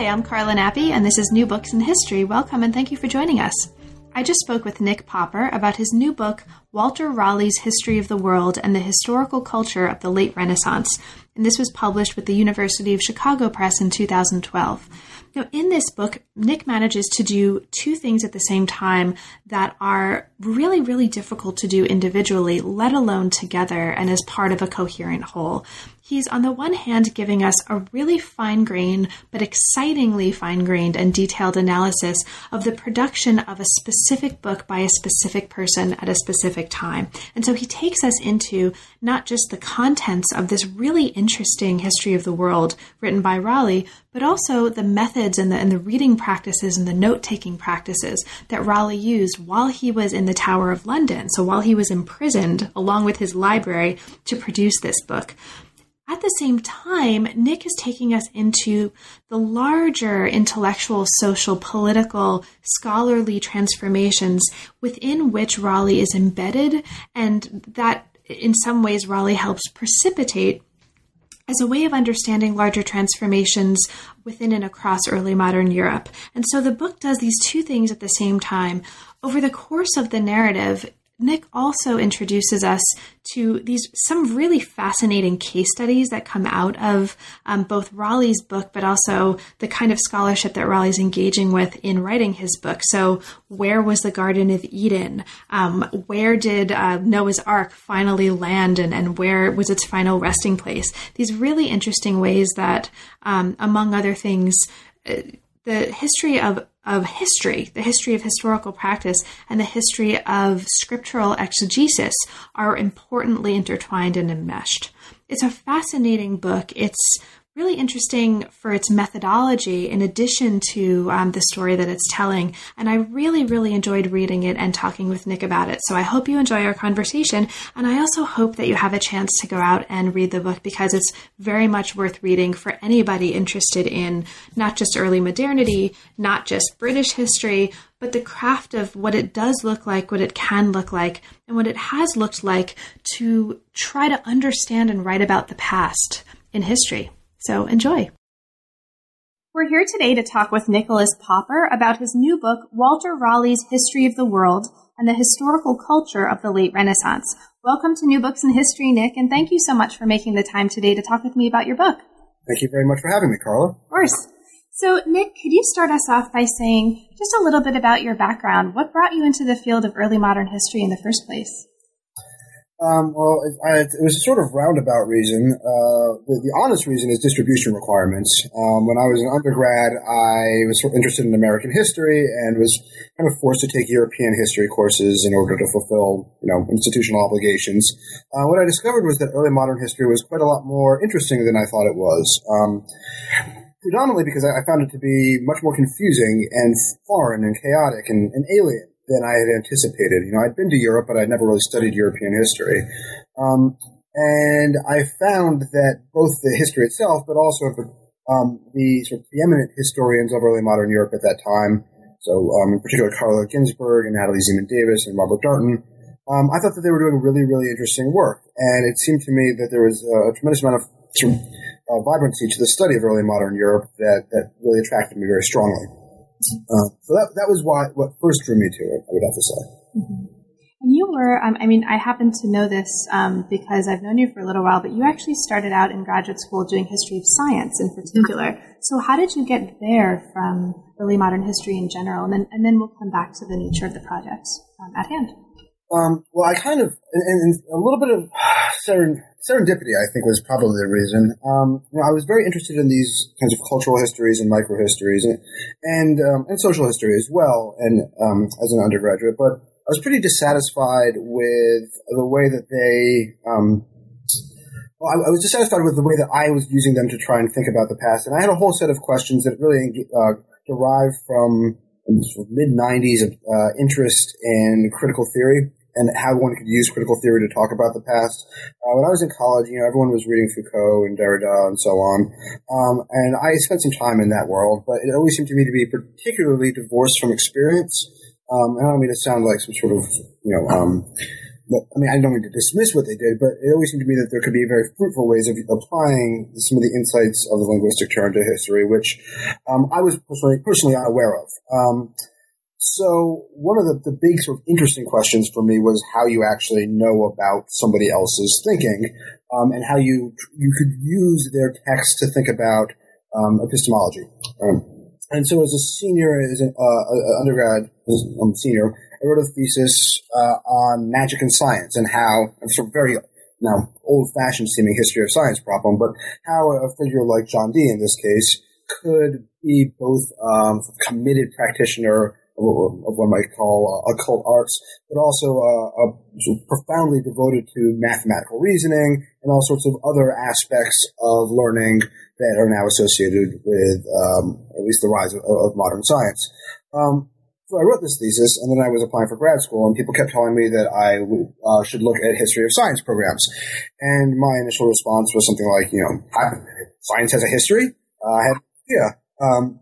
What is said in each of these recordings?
Hi, I'm Carla Nappi, and this is New Books in History. Welcome and thank you for joining us. I just spoke with Nick Popper about his new book, Walter Raleigh's History of the World and the Historical Culture of the Late Renaissance, and this was published with the University of Chicago Press in 2012. Now, in this book, Nick manages to do two things at the same time that are really, really difficult to do individually, let alone together and as part of a coherent whole. He's on the one hand giving us a really fine grained, but excitingly fine grained and detailed analysis of the production of a specific book by a specific person at a specific time. And so he takes us into not just the contents of this really interesting history of the world written by Raleigh, but also the methods and the, and the reading practices and the note taking practices that Raleigh used while he was in the Tower of London. So while he was imprisoned along with his library to produce this book. At the same time, Nick is taking us into the larger intellectual, social, political, scholarly transformations within which Raleigh is embedded, and that in some ways Raleigh helps precipitate as a way of understanding larger transformations within and across early modern Europe. And so the book does these two things at the same time. Over the course of the narrative, Nick also introduces us to these some really fascinating case studies that come out of um, both Raleigh's book, but also the kind of scholarship that Raleigh's engaging with in writing his book. So, where was the Garden of Eden? Um, where did uh, Noah's Ark finally land, and, and where was its final resting place? These really interesting ways that, um, among other things, uh, the history of of history, the history of historical practice, and the history of scriptural exegesis are importantly intertwined and enmeshed. It's a fascinating book. It's really interesting for its methodology in addition to um, the story that it's telling. And I really, really enjoyed reading it and talking with Nick about it. So I hope you enjoy our conversation. And I also hope that you have a chance to go out and read the book because it's very much worth reading for anybody interested in not just early modernity, not just British history, but the craft of what it does look like, what it can look like, and what it has looked like to try to understand and write about the past in history. So enjoy. We're here today to talk with Nicholas Popper about his new book, Walter Raleigh's History of the World and the Historical Culture of the Late Renaissance. Welcome to New Books in History, Nick, and thank you so much for making the time today to talk with me about your book. Thank you very much for having me, Carla. Of course. So, Nick, could you start us off by saying just a little bit about your background? What brought you into the field of early modern history in the first place? Um, well, it, I, it, was a sort of roundabout reason. Uh, the, the, honest reason is distribution requirements. Um, when I was an undergrad, I was interested in American history and was kind of forced to take European history courses in order to fulfill, you know, institutional obligations. Uh, what I discovered was that early modern history was quite a lot more interesting than I thought it was. Um, predominantly because I, I found it to be much more confusing and foreign and chaotic and, and alien than I had anticipated. You know, I'd been to Europe, but I'd never really studied European history. Um, and I found that both the history itself, but also um, the sort of preeminent historians of early modern Europe at that time, so um, in particular Carlo Ginzburg and Natalie Zemon Davis and Robert Darnton, um, I thought that they were doing really, really interesting work. And it seemed to me that there was a tremendous amount of of, uh, vibrancy to the study of early modern Europe that, that really attracted me very strongly. Uh, so that, that was why, what first drew me to it, I would have to say. Mm-hmm. And you were, um, I mean, I happen to know this um, because I've known you for a little while, but you actually started out in graduate school doing history of science in particular. So how did you get there from early modern history in general? And then, and then we'll come back to the nature of the projects um, at hand. Um, well, I kind of, and, and a little bit of seren, serendipity, I think, was probably the reason. Um, you know, I was very interested in these kinds of cultural histories and microhistories and and, um, and social history as well, and um, as an undergraduate. But I was pretty dissatisfied with the way that they. Um, well, I, I was dissatisfied with the way that I was using them to try and think about the past, and I had a whole set of questions that really uh, derived from mid 90s uh, interest in critical theory and how one could use critical theory to talk about the past. Uh, when I was in college, you know, everyone was reading Foucault and Derrida and so on, um, and I spent some time in that world. But it always seemed to me to be particularly divorced from experience. Um, I don't mean to sound like some sort of, you know, um, I mean, I don't mean to dismiss what they did, but it always seemed to me that there could be very fruitful ways of applying some of the insights of the linguistic turn to history, which um, I was personally, personally unaware of. Um, so one of the, the big sort of interesting questions for me was how you actually know about somebody else's thinking, um, and how you you could use their text to think about um, epistemology. Um, and so, as a senior, as an uh, undergrad, as I'm senior, I wrote a thesis uh, on magic and science and how it's a very now old-fashioned seeming history of science problem, but how a figure like John Dee in this case could be both um, committed practitioner of what I might call uh, occult arts, but also uh, profoundly devoted to mathematical reasoning and all sorts of other aspects of learning that are now associated with um, at least the rise of, of modern science. Um, so I wrote this thesis, and then I was applying for grad school, and people kept telling me that I uh, should look at history of science programs. And my initial response was something like, you know, science has a history. Uh, I had yeah, um,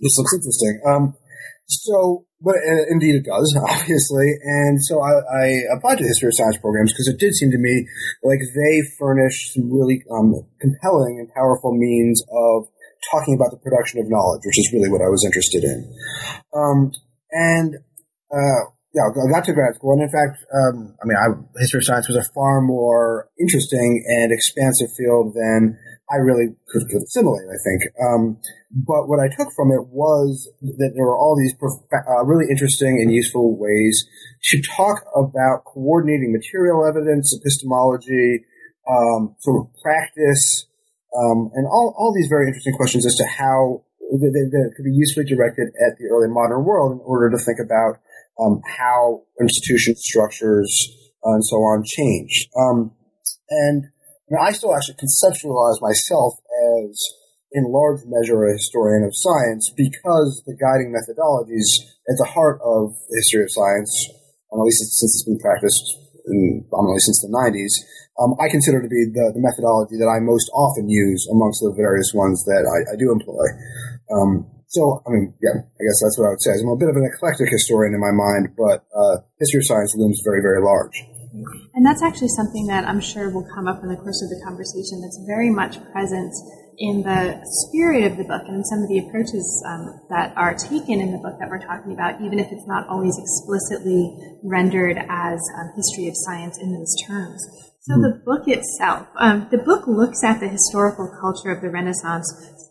this looks interesting. Um, so, but uh, indeed it does, obviously. And so I, I applied to history of science programs because it did seem to me like they furnish some really um, compelling and powerful means of talking about the production of knowledge, which is really what I was interested in. Um, and uh, yeah, I got to grad school, and in fact, um, I mean, I, history of science was a far more interesting and expansive field than I really could, could assimilate, I think. Um, but what I took from it was that there were all these prof- uh, really interesting and useful ways to talk about coordinating material evidence, epistemology, um, sort of practice, um, and all, all these very interesting questions as to how that, that could be usefully directed at the early modern world in order to think about um, how institution structures uh, and so on change. Um, and I, still actually conceptualize myself as, in large measure, a historian of science because the guiding methodologies at the heart of the history of science, at least since it's been practiced in, prominently since the 90s, um, I consider to be the, the, methodology that I most often use amongst the various ones that I, I do employ. Um, so, I mean, yeah, I guess that's what I would say. I'm a bit of an eclectic historian in my mind, but uh, history of science looms very, very large. And that's actually something that I'm sure will come up in the course of the conversation that's very much present in the spirit of the book and in some of the approaches um, that are taken in the book that we're talking about, even if it's not always explicitly rendered as um, history of science in those terms. So the book itself, um, the book looks at the historical culture of the Renaissance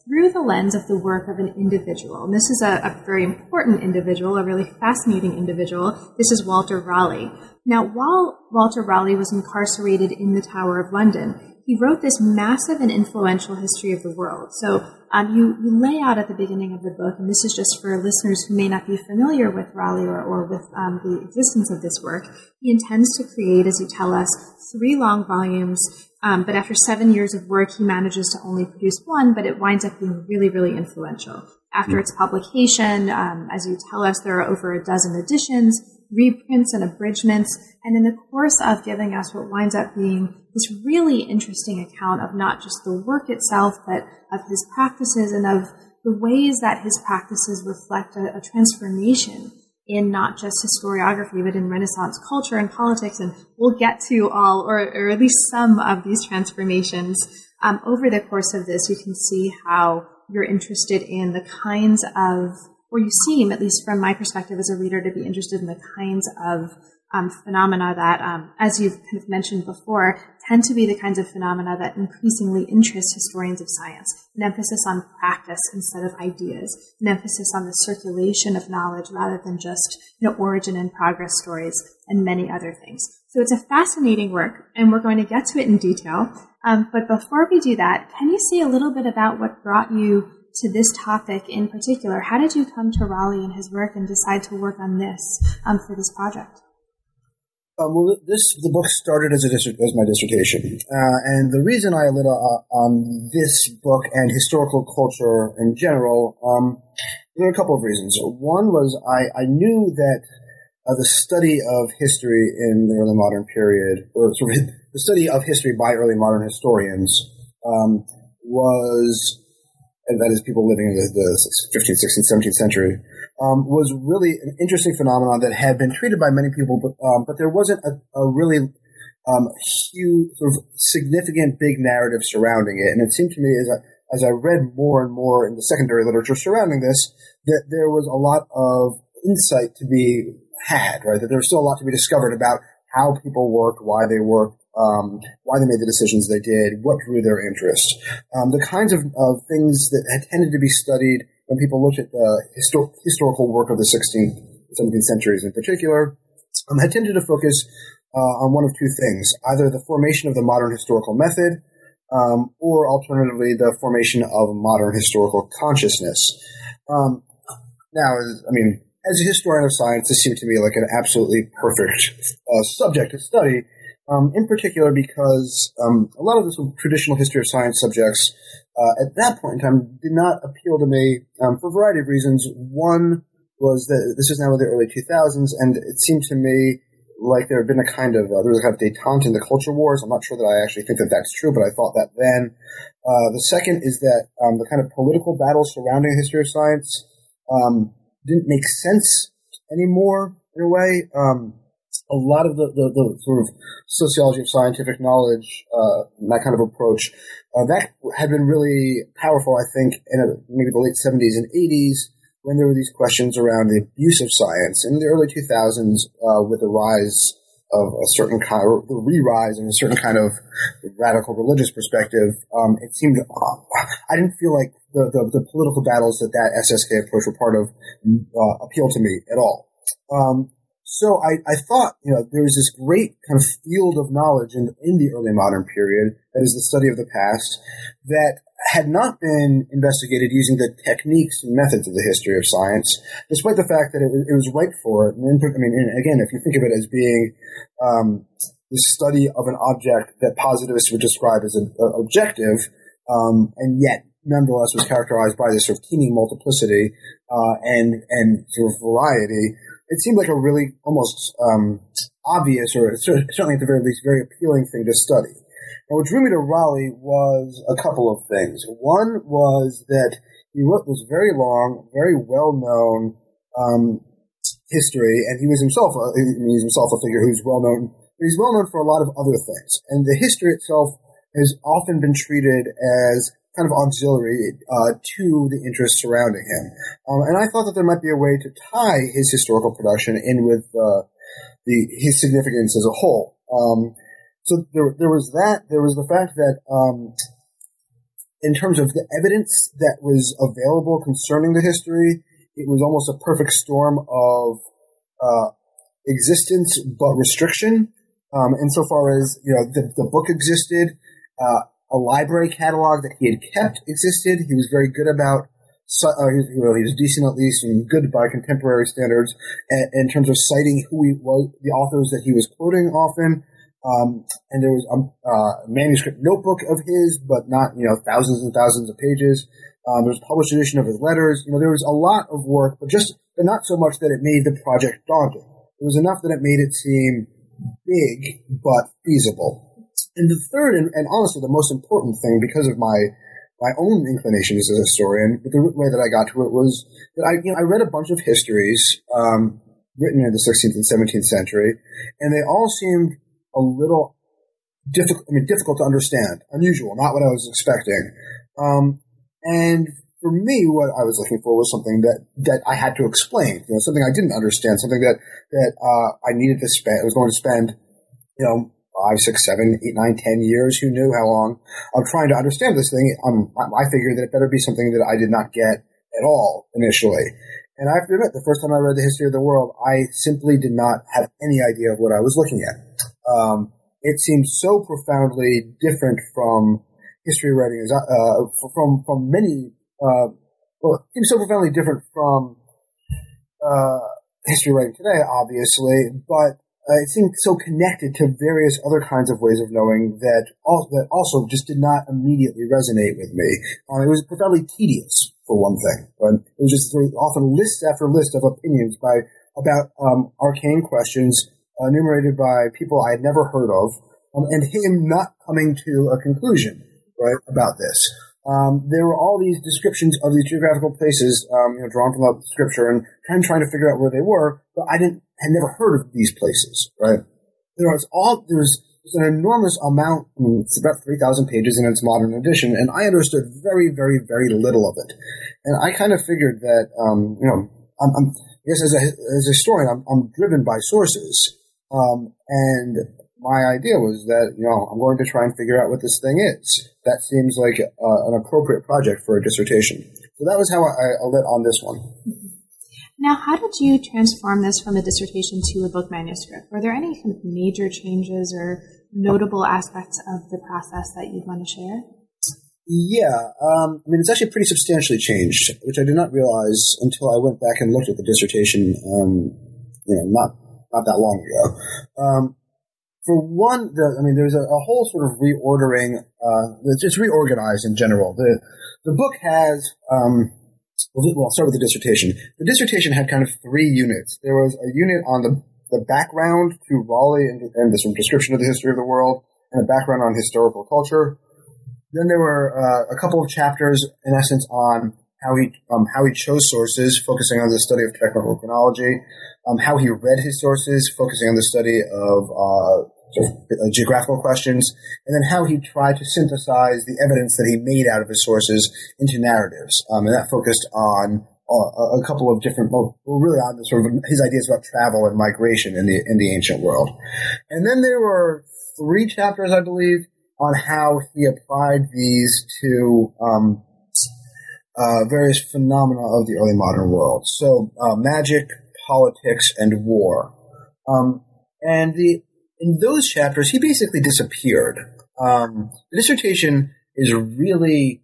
through the lens of the work of an individual. And this is a, a very important individual, a really fascinating individual. This is Walter Raleigh. Now, while Walter Raleigh was incarcerated in the Tower of London, he wrote this massive and influential history of the world. So um, you, you lay out at the beginning of the book, and this is just for listeners who may not be familiar with Raleigh or, or with um, the existence of this work. He intends to create, as you tell us, three long volumes. Um, but after seven years of work, he manages to only produce one, but it winds up being really, really influential. After its publication, um, as you tell us, there are over a dozen editions reprints and abridgments, and in the course of giving us what winds up being this really interesting account of not just the work itself, but of his practices and of the ways that his practices reflect a, a transformation in not just historiography, but in Renaissance culture and politics. And we'll get to all, or, or at least some of these transformations um, over the course of this. You can see how you're interested in the kinds of, or you seem, at least from my perspective as a reader, to be interested in the kinds of um, phenomena that, um, as you've kind of mentioned before, tend to be the kinds of phenomena that increasingly interest historians of science. An emphasis on practice instead of ideas, an emphasis on the circulation of knowledge rather than just you know, origin and progress stories, and many other things. So it's a fascinating work, and we're going to get to it in detail. Um, but before we do that, can you say a little bit about what brought you to this topic in particular? How did you come to Raleigh and his work and decide to work on this um, for this project? Um, well, this the book started as a as my dissertation, uh, and the reason I lit uh, on this book and historical culture in general, um, there are a couple of reasons. One was I, I knew that uh, the study of history in the early modern period, or sort of the study of history by early modern historians, um, was and that is people living in the, the 15th, 16th, 17th century, um, was really an interesting phenomenon that had been treated by many people, but um, but there wasn't a, a really um, huge, sort of significant, big narrative surrounding it. And it seemed to me as I, as I read more and more in the secondary literature surrounding this, that there was a lot of insight to be had, right? That there was still a lot to be discovered about how people worked, why they worked, um, why they made the decisions they did, what drew their interest. Um, the kinds of, of, things that had tended to be studied when people looked at the histor- historical work of the 16th, 17th centuries in particular, um, had tended to focus uh, on one of two things: either the formation of the modern historical method, um, or alternatively, the formation of modern historical consciousness. Um, now, I mean, as a historian of science, this seemed to me like an absolutely perfect uh, subject to study. Um, in particular, because um, a lot of the traditional history of science subjects uh, at that point in time did not appeal to me um, for a variety of reasons. One was that this is now in the early 2000s, and it seemed to me like there had been a kind of uh, there was a kind of detente in the culture wars. I'm not sure that I actually think that that's true, but I thought that then. Uh, the second is that um, the kind of political battles surrounding history of science um, didn't make sense anymore in a way. Um, a lot of the, the, the, sort of sociology of scientific knowledge, uh, that kind of approach, uh, that had been really powerful, I think, in a, maybe the late 70s and 80s when there were these questions around the abuse of science. In the early 2000s, uh, with the rise of a certain kind of, the re-rise in a certain kind of radical religious perspective, um, it seemed, uh, I didn't feel like the, the, the, political battles that that SSK approach were part of uh, appealed to me at all. Um, so I, I thought, you know, there was this great kind of field of knowledge in, in the early modern period, that is the study of the past, that had not been investigated using the techniques and methods of the history of science, despite the fact that it, it was right for it. And I mean, again, if you think of it as being um, the study of an object that positivists would describe as an objective, um, and yet nonetheless was characterized by this sort of teeming multiplicity uh, and and sort of variety it seemed like a really almost um, obvious, or certainly at the very least, very appealing thing to study. Now, what drew me to Raleigh was a couple of things. One was that he wrote this very long, very well known um, history, and he was himself a, he's himself a figure who's well known. He's well known for a lot of other things, and the history itself has often been treated as kind of auxiliary uh, to the interests surrounding him. Um, and I thought that there might be a way to tie his historical production in with uh, the his significance as a whole. Um, so there, there was that. There was the fact that, um, in terms of the evidence that was available concerning the history, it was almost a perfect storm of uh, existence but restriction. Um, insofar as you know, the, the book existed. Uh, a library catalog that he had kept existed. He was very good about, uh, he, was, well, he was decent at least and good by contemporary standards in, in terms of citing who he was, the authors that he was quoting often. Um, and there was a, manuscript notebook of his, but not, you know, thousands and thousands of pages. Um, there was a published edition of his letters. You know, there was a lot of work, but just, but not so much that it made the project daunting. It was enough that it made it seem big but feasible. And the third, and, and honestly the most important thing, because of my my own inclinations as a historian, the way that I got to it was that I, you know, I read a bunch of histories um, written in the 16th and 17th century, and they all seemed a little difficult. I mean, difficult to understand, unusual, not what I was expecting. Um, and for me, what I was looking for was something that, that I had to explain, you know, something I didn't understand, something that, that, uh, I needed to spend, I was going to spend, you know, five, six, seven, eight, nine, ten years, who knew how long, of trying to understand this thing. Um, I figured that it better be something that I did not get at all initially. And I have to admit, the first time I read the history of the world, I simply did not have any idea of what I was looking at. Um, it seemed so profoundly different from history writing, uh, from from many uh, well, it seems so profoundly different from uh, history writing today, obviously, but it seemed so connected to various other kinds of ways of knowing that also, that also just did not immediately resonate with me. Uh, it was profoundly tedious, for one thing. But it was just often list after list of opinions by about um, arcane questions enumerated by people I had never heard of, um, and him not coming to a conclusion right about this um, there were all these descriptions of these geographical places, um, you know, drawn from the scripture, and kind of trying to figure out where they were. But I didn't, had never heard of these places, right? There was all there was, an enormous amount. I mean, it's about three thousand pages in its modern edition, and I understood very, very, very little of it. And I kind of figured that, um, you know, I'm, I'm, I guess as a as a historian, I'm, I'm driven by sources, um, and my idea was that, you know, I'm going to try and figure out what this thing is. That seems like uh, an appropriate project for a dissertation. So that was how I, I lit on this one. Now, how did you transform this from a dissertation to a book manuscript? Were there any kind of major changes or notable aspects of the process that you'd want to share? Yeah, um, I mean, it's actually pretty substantially changed, which I did not realize until I went back and looked at the dissertation, um, you know, not not that long ago. Um, for one, the, I mean, there's a, a, whole sort of reordering. Uh, it's reorganized in general. The the book has. Um, well, I'll start with the dissertation. The dissertation had kind of three units. There was a unit on the the background to Raleigh and, and of description of the history of the world, and a background on historical culture. Then there were uh, a couple of chapters, in essence, on how he um, how he chose sources, focusing on the study of technical chronology, um, how he read his sources, focusing on the study of uh, uh, geographical questions, and then how he tried to synthesize the evidence that he made out of his sources into narratives, um, and that focused on uh, a couple of different, well, really on the sort of his ideas about travel and migration in the in the ancient world, and then there were three chapters, I believe, on how he applied these to um, uh, various phenomena of the early modern world. So, uh, magic, politics, and war. Um, and the in those chapters, he basically disappeared. Um, the dissertation is really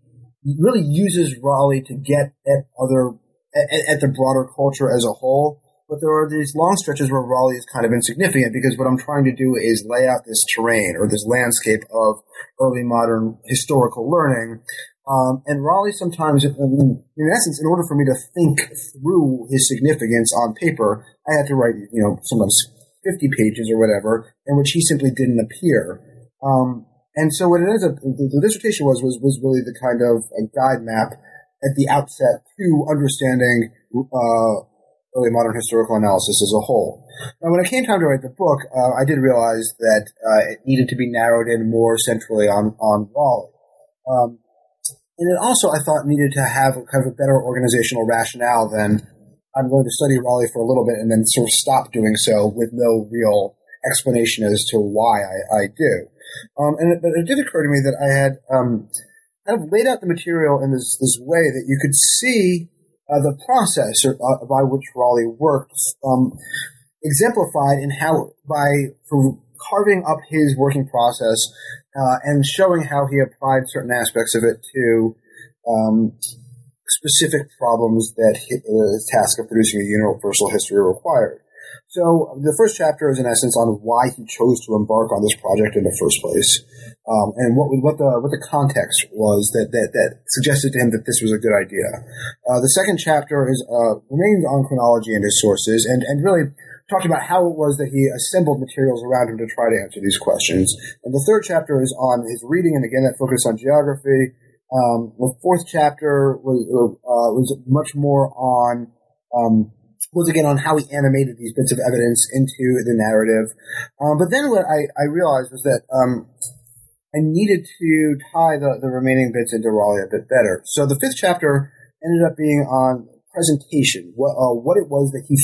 really uses Raleigh to get at other at, at, the broader culture as a whole. But there are these long stretches where Raleigh is kind of insignificant because what I'm trying to do is lay out this terrain or this landscape of early modern historical learning um, and Raleigh sometimes, in, essence, in order for me to think through his significance on paper, I had to write, you know, sometimes 50 pages or whatever, in which he simply didn't appear. Um, and so what it ends up, the, the, dissertation was, was, was really the kind of a guide map at the outset to understanding, uh, early modern historical analysis as a whole. Now, when it came time to write the book, uh, I did realize that, uh, it needed to be narrowed in more centrally on, on Raleigh. Um, and it also, I thought, needed to have kind of a better organizational rationale than I'm going to study Raleigh for a little bit and then sort of stop doing so with no real explanation as to why I, I do. Um, and it, but it did occur to me that I had um, kind of laid out the material in this, this way that you could see uh, the process or, uh, by which Raleigh worked um, exemplified in how by carving up his working process uh, and showing how he applied certain aspects of it to um, specific problems that the task of producing a universal history required. So the first chapter is in essence on why he chose to embark on this project in the first place, um, and what what the what the context was that that, that suggested to him that this was a good idea. Uh, the second chapter is uh, remains on chronology and his sources, and and really talked about how it was that he assembled materials around him to try to answer these questions. And the third chapter is on his reading, and again, that focused on geography. Um, the fourth chapter was, uh, was much more on um, was again on how he animated these bits of evidence into the narrative. Um, but then what I, I realized was that um, I needed to tie the, the remaining bits into Raleigh a bit better. So the fifth chapter ended up being on presentation, what, uh, what it was that he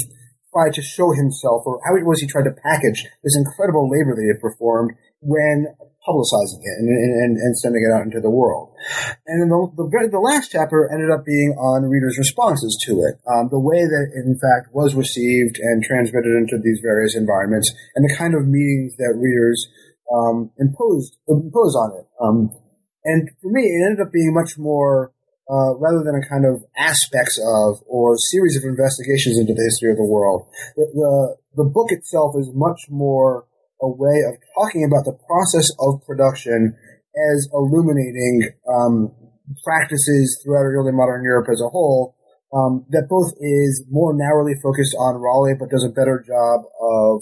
tried to show himself, or how it was he tried to package this incredible labor that he had performed when publicizing it and, and, and sending it out into the world. And then the, the, the, last chapter ended up being on readers' responses to it, um, the way that it in fact was received and transmitted into these various environments, and the kind of meanings that readers um, imposed impose on it. Um, and for me, it ended up being much more. Uh, rather than a kind of aspects of or series of investigations into the history of the world, the, the, the book itself is much more a way of talking about the process of production as illuminating um, practices throughout early modern Europe as a whole. Um, that both is more narrowly focused on Raleigh, but does a better job of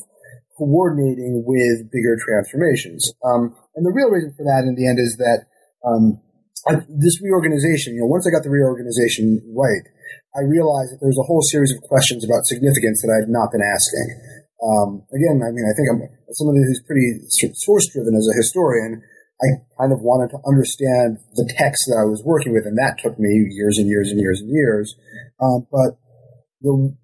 coordinating with bigger transformations. Um, and the real reason for that, in the end, is that um, I, this reorganization. You know, once I got the reorganization right, I realized that there's a whole series of questions about significance that I had not been asking. Um, again, I mean, I think I'm somebody who's pretty source driven as a historian. I kind of wanted to understand the text that I was working with, and that took me years and years and years and years. Um, but the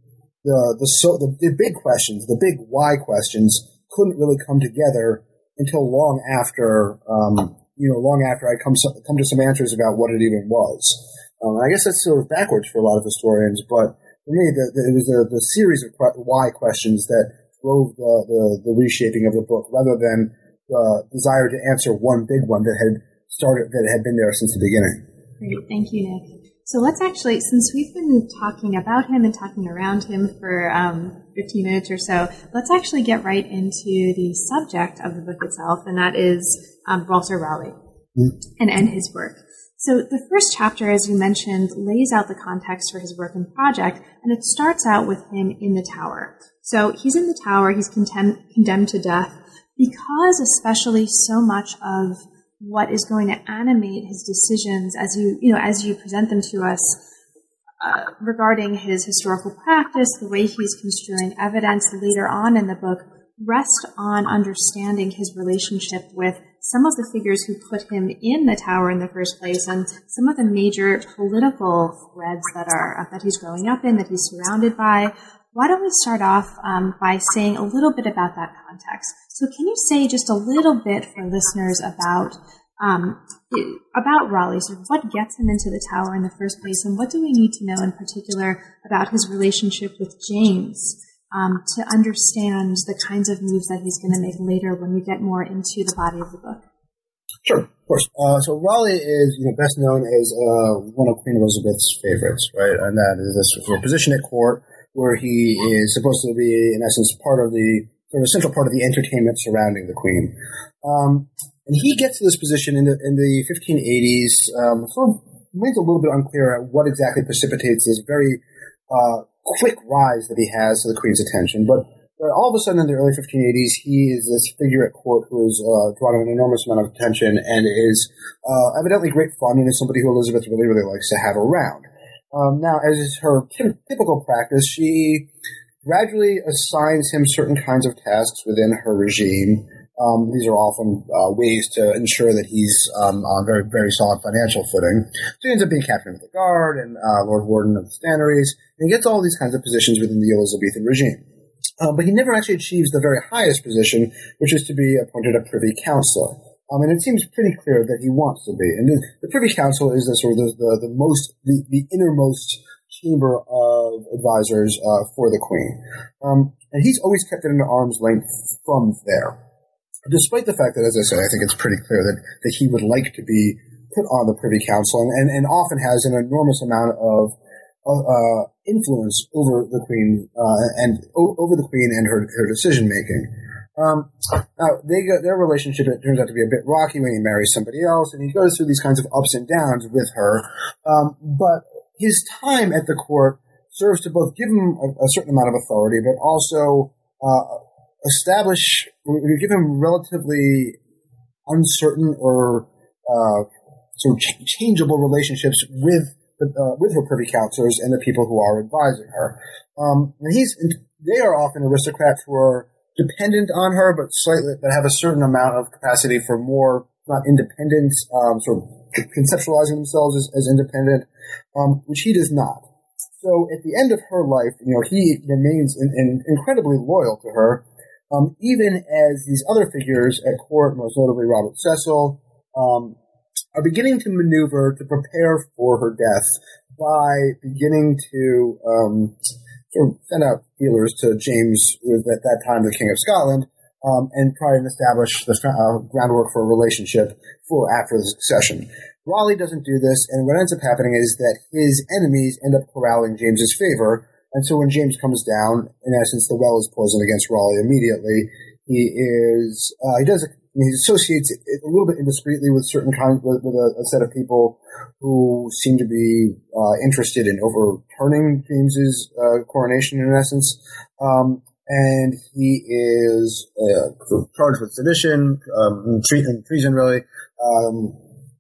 the the, so, the the big questions, the big why questions, couldn't really come together until long after um, you know, long after I come come to some answers about what it even was. Um, I guess that's sort of backwards for a lot of historians, but for me, the, the, it was the, the series of why questions that drove the, the, the reshaping of the book rather than the desire to answer one big one that had started, that had been there since the beginning. Great. Thank you, Nick. So let's actually, since we've been talking about him and talking around him for um, 15 minutes or so, let's actually get right into the subject of the book itself, and that is um, Walter Raleigh mm-hmm. and, and his work. So the first chapter, as you mentioned, lays out the context for his work and project, and it starts out with him in the tower. So he's in the tower, he's condemned, condemned to death because especially so much of what is going to animate his decisions as you, you know, as you present them to us uh, regarding his historical practice, the way he's construing evidence later on in the book, rest on understanding his relationship with some of the figures who put him in the tower in the first place and some of the major political threads that are that he's growing up in, that he's surrounded by, why don't we start off um, by saying a little bit about that context? So, can you say just a little bit for listeners about um, about Raleigh? Sort of what gets him into the tower in the first place, and what do we need to know in particular about his relationship with James um, to understand the kinds of moves that he's going to make later when we get more into the body of the book? Sure, of course. Uh, so Raleigh is you know best known as uh, one of Queen Elizabeth's favorites, right? And that is this position at court where he is supposed to be, in essence, part of the sort of central part of the entertainment surrounding the Queen. Um, and he gets to this position in the in the 1580s. Um, sort of remains a little bit unclear what exactly precipitates this very uh, quick rise that he has to the Queen's attention, but. all of a sudden, in the early 1580s, he is this figure at court who is uh, drawing an enormous amount of attention and is uh, evidently great fun and is somebody who Elizabeth really, really likes to have around. Um, now, as is her typical practice, she gradually assigns him certain kinds of tasks within her regime. Um, these are often uh, ways to ensure that he's um, on very, very solid financial footing. So he ends up being captain of the guard and uh, Lord Warden of the Stannaries, and he gets all these kinds of positions within the Elizabethan regime. Um, but he never actually achieves the very highest position, which is to be appointed a privy councillor. Um, and it seems pretty clear that he wants to be. And the, the Privy Council is the sort of the, the, the most, the, the, innermost chamber advisors uh, for the Queen. Um, and he's always kept it in arm's length from there. Despite the fact that, as I said, I think it's pretty clear that, that he would like to be put on the Privy Council and, and, and often has an enormous amount of uh, influence over the Queen uh, and o- over the Queen and her, her decision making. Um, now they go, their relationship it turns out to be a bit rocky when he marries somebody else, and he goes through these kinds of ups and downs with her. Um, but his time at the court serves to both give him a, a certain amount of authority, but also uh, establish, give him relatively uncertain or uh, sort of ch- changeable relationships with the, uh, with her privy counselors and the people who are advising her. Um, and he's they are often aristocrats who are dependent on her, but slightly but have a certain amount of capacity for more not independent, um, sort of conceptualizing themselves as, as independent, um, which he does not. So at the end of her life, you know, he remains in, in incredibly loyal to her, um, even as these other figures at court, most notably Robert Cecil, um, are beginning to maneuver to prepare for her death by beginning to um, sort of send out feelers to James, who was at that time the King of Scotland, um, and try and establish the uh, groundwork for a relationship for after the succession. Raleigh doesn't do this, and what ends up happening is that his enemies end up corralling James's favor, and so when James comes down, in essence, the well is poisoned against Raleigh immediately. He is uh, he does he associates it a little bit indiscreetly with certain kinds with, with a, a, set of people who seem to be uh, interested in overturning James's uh, coronation, in essence. Um, and he is uh, charged with sedition, um, and treason, really, um,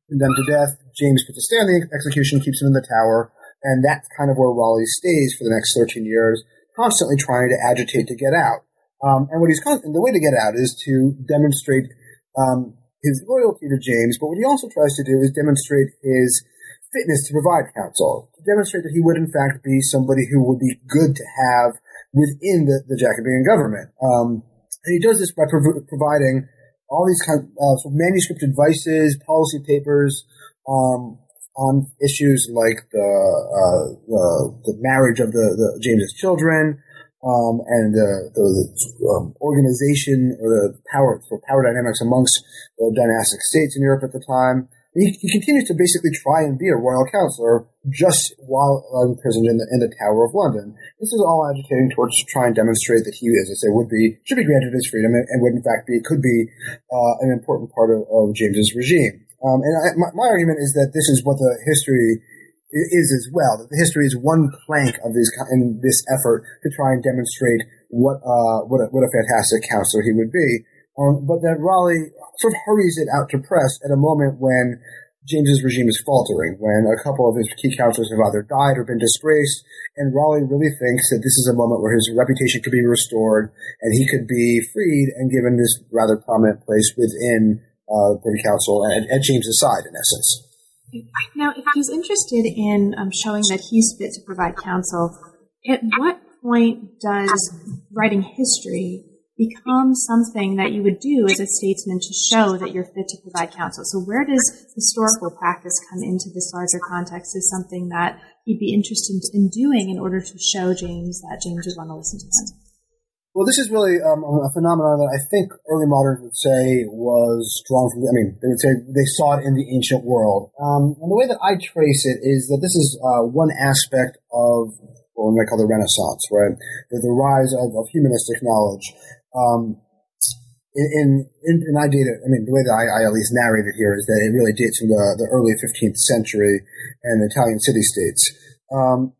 condemned to death. James puts a the execution, keeps him in the tower, and that's kind of where Raleigh stays for the next 13 years, constantly trying to agitate to get out. Um, and what he's con- the way to get out is to demonstrate um, his loyalty to James, but what he also tries to do is demonstrate his fitness to provide counsel, to demonstrate that he would in fact be somebody who would be good to have within the, the Jacobean government. Um, and he does this by prov- providing all these kind of, uh, manuscript advices, policy papers, um, on issues like the uh, the, the, marriage of the, the James's children, um, and the, the um, organization or the power for power dynamics amongst the dynastic states in Europe at the time. He, he, continues to basically try and be a royal counselor just while imprisoned in the, in the Tower of London. This is all agitating towards trying to demonstrate that he, as I say, would be should be granted his freedom and, and would in fact be could be uh, an important part of, of James's regime. Um, and I, my, my argument is that this is what the history is as well. That the history is one plank of this in this effort to try and demonstrate what uh, what a, what a fantastic counselor he would be. Um, but that Raleigh sort of hurries it out to press at a moment when James's regime is faltering, when a couple of his key counselors have either died or been disgraced, and Raleigh really thinks that this is a moment where his reputation could be restored and he could be freed and given this rather prominent place within uh, the Council and at James's side, in essence. Now, if he's interested in um, showing that he's fit to provide counsel, at what point does writing history become something that you would do as a statesman to show that you're fit to provide counsel? So, where does historical practice come into this larger context as something that he'd be interested in doing in order to show James that James would want to listen to him? Well, this is really um, a phenomenon that I think early moderns would say was drawn from. I mean, they would say they saw it in the ancient world. Um, and the way that I trace it is that this is uh, one aspect of what we might call the Renaissance, right? The, the rise of, of, humanistic knowledge. Um, in, in, in I date it, I mean, the way that I, I, at least narrate it here is that it really dates from the, the early 15th century and Italian city states. Um,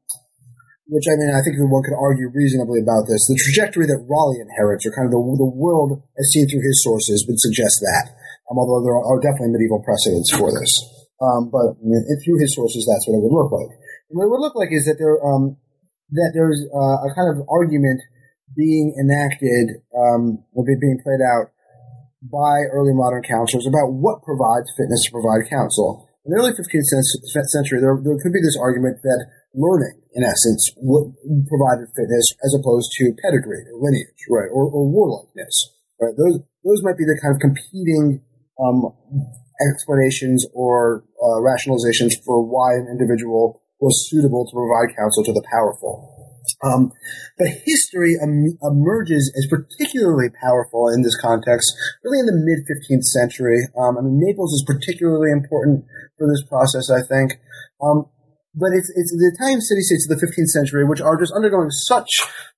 which I mean, I think one could argue reasonably about this. The trajectory that Raleigh inherits, or kind of the, the world as seen through his sources, would suggest that. Um, although there are definitely medieval precedents for this. Um, but I mean, through his sources, that's what it would look like. And what it would look like is that there, um, that there's uh, a kind of argument being enacted, um, or being played out by early modern counselors about what provides fitness to provide counsel. In the early 15th century, there, there could be this argument that learning, in essence, what provided fitness as opposed to pedigree or lineage, right, or, or warlikeness, right? Those those might be the kind of competing um, explanations or uh, rationalizations for why an individual was suitable to provide counsel to the powerful. Um, but history em- emerges as particularly powerful in this context, really in the mid 15th century. Um, I mean, Naples is particularly important for this process, I think. Um, but it's, it's the Italian city-states of the 15th century, which are just undergoing such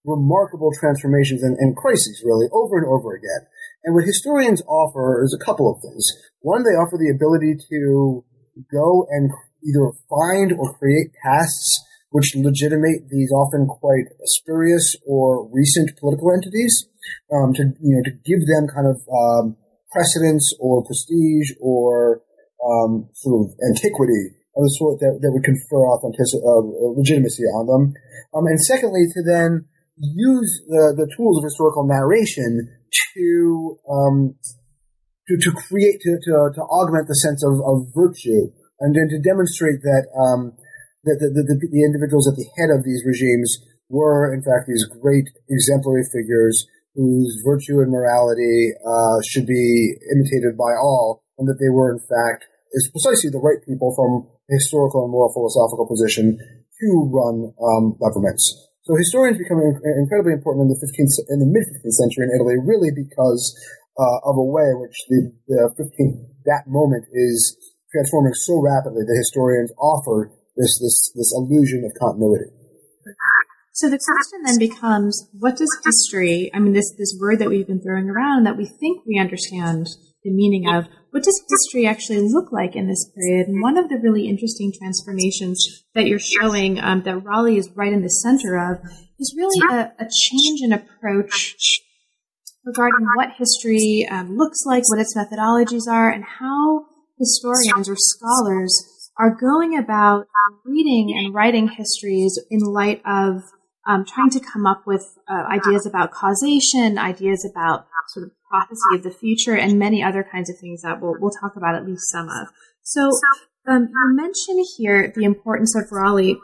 remarkable transformations and, and crises, really, over and over again. And what historians offer is a couple of things. One, they offer the ability to go and either find or create pasts which legitimate these often quite spurious or recent political entities. um, to you know to give them kind of um, precedence or prestige or um, sort of antiquity of the sort that, that would confer authenticity, uh, legitimacy on them. Um, and secondly, to then use the, the tools of historical narration to um, to, to create to, to, to augment the sense of, of virtue and then to demonstrate that um, that the, the, the, individuals at the head of these regimes were in fact these great exemplary figures whose virtue and morality uh, should be imitated by all, and that they were in fact is precisely the right people from a historical and moral philosophical position to run um, governments. So historians become incredibly important in the 15th, in the mid 15th century in Italy, really because uh, of a way in which the, the 15th, that moment is transforming so rapidly that historians offer this, this, this illusion of continuity. So the question then becomes, what does history, I mean, this, this word that we've been throwing around that we think we understand the meaning of, what does history actually look like in this period? And one of the really interesting transformations that you're showing um, that Raleigh is right in the center of is really a, a change in approach regarding what history um, looks like, what its methodologies are, and how historians or scholars are going about reading and writing histories in light of um, trying to come up with uh, ideas about causation, ideas about sort of prophecy of the future, and many other kinds of things that we'll, we'll talk about at least some of. So, um, you mentioned here the importance of Raleigh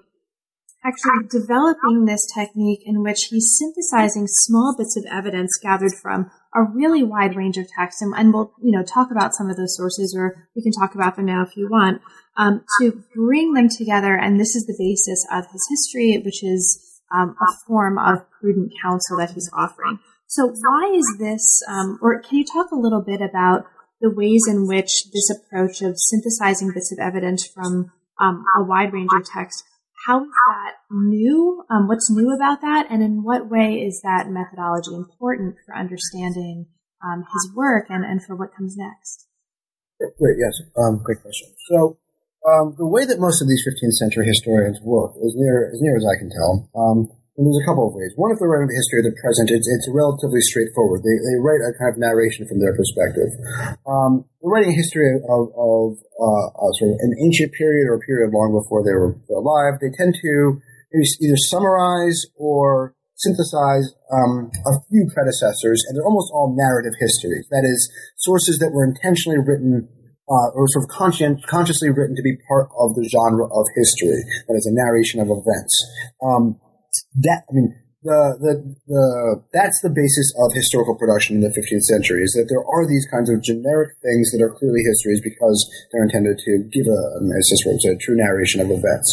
actually developing this technique in which he's synthesizing small bits of evidence gathered from a really wide range of texts, and, and, we'll you know talk about some of those sources, or we can talk about them now if you want, um, to bring them together. And this is the basis of his history, which is um, a form of prudent counsel that he's offering. So, why is this, um, or can you talk a little bit about the ways in which this approach of synthesizing bits of evidence from um, a wide range of text, how is that new? Um, what's new about that? And in what way is that methodology important for understanding um, his work and, and for what comes next? Great, yes. Um, great question. So, um, the way that most of these 15th century historians work, as near as near as I can tell, um, and there's a couple of ways. One, if they're writing the history of the present, it's, it's relatively straightforward. They, they write a kind of narration from their perspective. Um, they're writing a history of, of uh, uh, sort of an ancient period or a period long before they were alive. They tend to either summarize or synthesize um, a few predecessors, and they're almost all narrative histories. That is, sources that were intentionally written uh, or sort of conscient, consciously written to be part of the genre of history, that is a narration of events. Um, that I mean the, the the that's the basis of historical production in the 15th century is that there are these kinds of generic things that are clearly histories because they're intended to give a, as Cicero said, a true narration of events.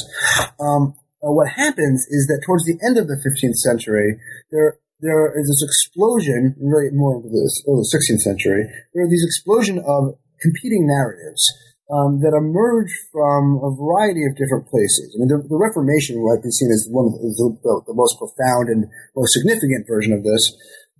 Um, what happens is that towards the end of the 15th century, there there is this explosion, really more into the 16th century. There are these explosion of competing narratives um, that emerge from a variety of different places. I mean, the, the Reformation might be seen as one of the, the, the, most profound and most significant version of this,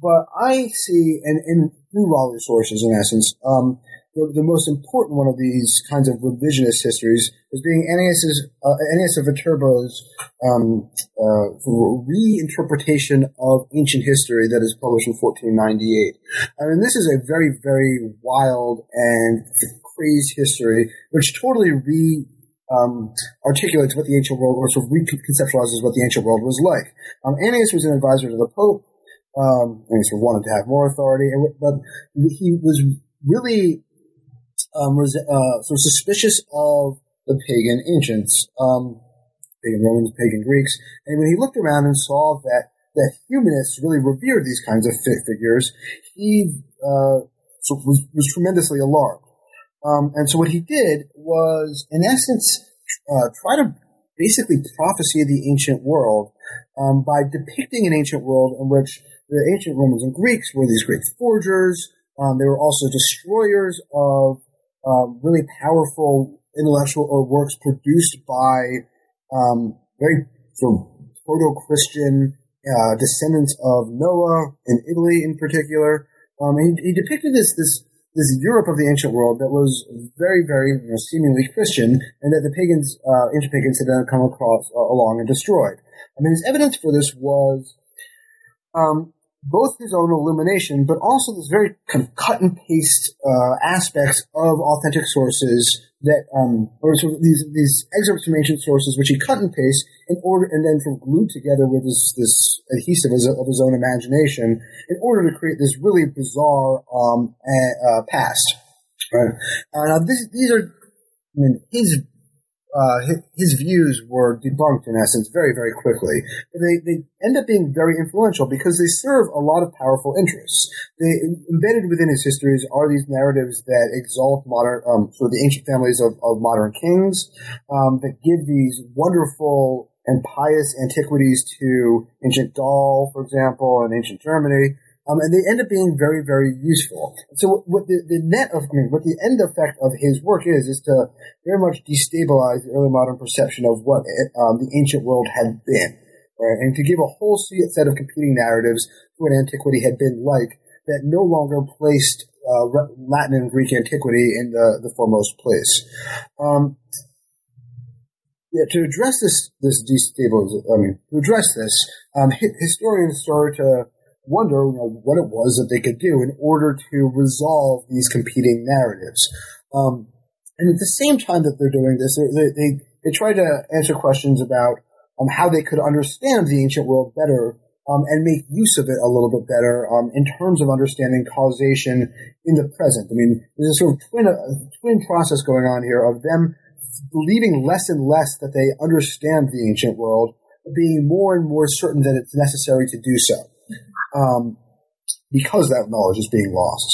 but I see, and, and through Raleigh sources in essence, um, the, the, most important one of these kinds of revisionist histories is being Annius's, uh, of Viterbo's um, uh, reinterpretation of ancient history that is published in 1498. I mean, this is a very, very wild and crazed history, which totally re um, articulates what the ancient world, or sort of reconceptualizes what the ancient world was like. Um, Annius was an advisor to the Pope. Um, of wanted to have more authority, but he was really um, was, uh, sort of suspicious of the pagan ancients, um, pagan Romans, pagan Greeks. And when he looked around and saw that that humanists really revered these kinds of figures, he uh, was, was tremendously alarmed. Um, and so what he did was, in essence, uh, try to basically prophesy the ancient world um, by depicting an ancient world in which the ancient Romans and Greeks were these great forgers. Um, they were also destroyers of um, really powerful intellectual or works produced by um, very sort of proto-Christian uh, descendants of Noah in Italy, in particular. Um, he, he, depicted this this this Europe of the ancient world that was very, very you know, seemingly Christian, and that the pagans, uh, ancient pagans, had then come across uh, along and destroyed. I mean, his evidence for this was um, both his own illumination, but also this very kind of cut and paste uh, aspects of authentic sources that, um, or sort of these these excerpts from ancient sources, which he cut and paste in order, and then sort of glued together with this this adhesive of his own imagination, in order to create this really bizarre um, uh, past. Right? Uh, now, this, these are, I mean, his uh, his, views were debunked in essence very, very quickly. They, they end up being very influential because they serve a lot of powerful interests. They, embedded within his histories are these narratives that exalt modern, um, sort of the ancient families of, of modern kings, um, that give these wonderful and pious antiquities to ancient Gaul, for example, and ancient Germany. Um, and they end up being very, very useful. So what the, the net of, I mean, what the end effect of his work is, is to very much destabilize the early modern perception of what it, um, the ancient world had been, right? And to give a whole set of competing narratives to what antiquity had been like that no longer placed uh, Latin and Greek antiquity in the, the foremost place. Um, yeah, to address this this destabilization, I mean, to address this, um, historians started to wonder you know, what it was that they could do in order to resolve these competing narratives. Um, and at the same time that they're doing this, they, they, they try to answer questions about um, how they could understand the ancient world better um, and make use of it a little bit better um, in terms of understanding causation in the present. I mean, there's a sort of twin, a twin process going on here of them believing less and less that they understand the ancient world, being more and more certain that it's necessary to do so um, because that knowledge is being lost.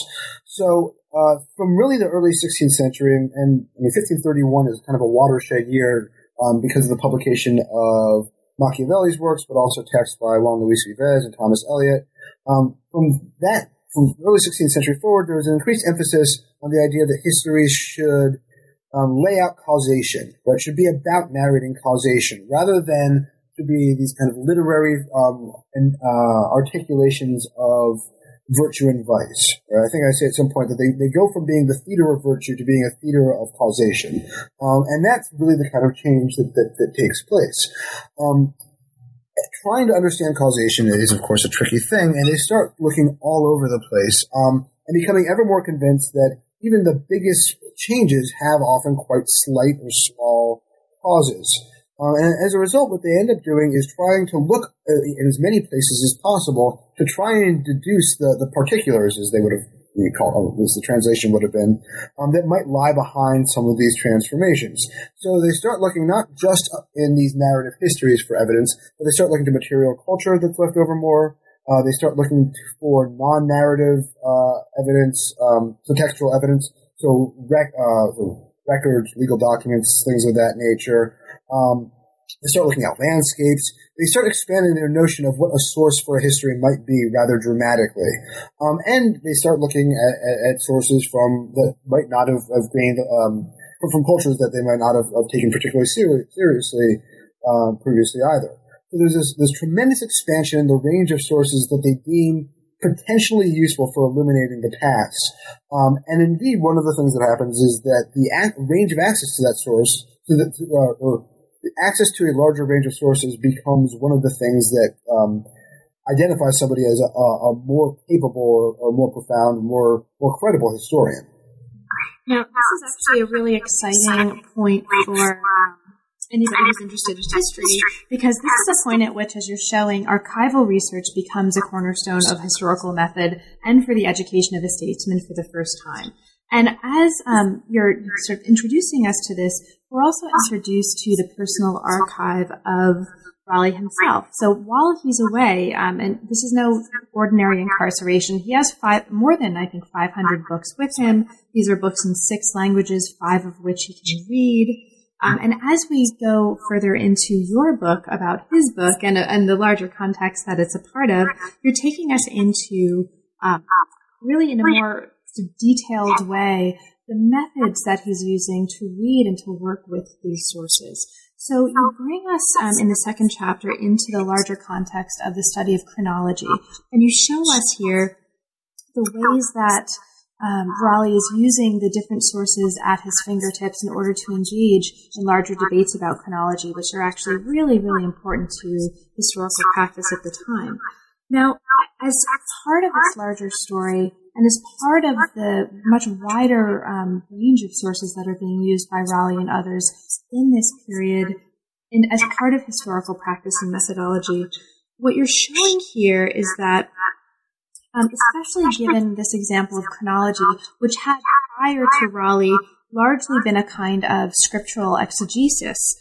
So uh, from really the early 16th century, and, and I mean, 1531 is kind of a watershed year um, because of the publication of Machiavelli's works, but also texts by Juan Luis Vives and Thomas Elyot. Um, from that, from early 16th century forward, there was an increased emphasis on the idea that history should um, lay out causation, right? It should be about narrating causation rather than to be these kind of literary um, and, uh, articulations of virtue and vice. I think I say at some point that they, they go from being the theater of virtue to being a theater of causation. Um, and that's really the kind of change that, that, that takes place. Um, trying to understand causation is, of course, a tricky thing, and they start looking all over the place um, and becoming ever more convinced that even the biggest changes have often quite slight or small causes. Um, and as a result, what they end up doing is trying to look uh, in as many places as possible to try and deduce the, the particulars, as they would have called, or at least the translation would have been, um, that might lie behind some of these transformations. So they start looking not just in these narrative histories for evidence, but they start looking to material culture that's left over more. Uh, they start looking for non-narrative uh, evidence, um, so textual evidence, so rec- uh, records, legal documents, things of that nature. Um, they start looking at landscapes. They start expanding their notion of what a source for a history might be rather dramatically. Um, and they start looking at, at, at, sources from that might not have, have gained, um, from, cultures that they might not have, have taken particularly seri- seriously um, previously either. So there's this, this tremendous expansion in the range of sources that they deem potentially useful for illuminating the past. Um, and indeed, one of the things that happens is that the ac- range of access to that source, to the, to, uh, or access to a larger range of sources becomes one of the things that um, identifies somebody as a, a, more capable or, or, more profound, more more credible historian. Now, this is actually a really exciting point for anybody who's interested in history, because this is a point at which, as you're showing, archival research becomes a cornerstone of historical method and for the education of a statesman for the first time. And as um, you're sort of introducing us to this, we're also introduced to the personal archive of Raleigh himself. So while he's away, um, and this is no ordinary incarceration, he has five, more than I think 500 books with him. These are books in six languages, five of which he can read. Um, and as we go further into your book about his book and, and the larger context that it's a part of, you're taking us into um, really in a more detailed way the methods that he's using to read and to work with these sources. So you bring us um, in the second chapter into the larger context of the study of chronology, and you show us here the ways that um, Raleigh is using the different sources at his fingertips in order to engage in larger debates about chronology, which are actually really, really important to historical practice at the time. Now, as part of this larger story, and as part of the much wider um, range of sources that are being used by Raleigh and others in this period, and as part of historical practice and methodology, what you're showing here is that, um, especially given this example of chronology, which had prior to Raleigh largely been a kind of scriptural exegesis,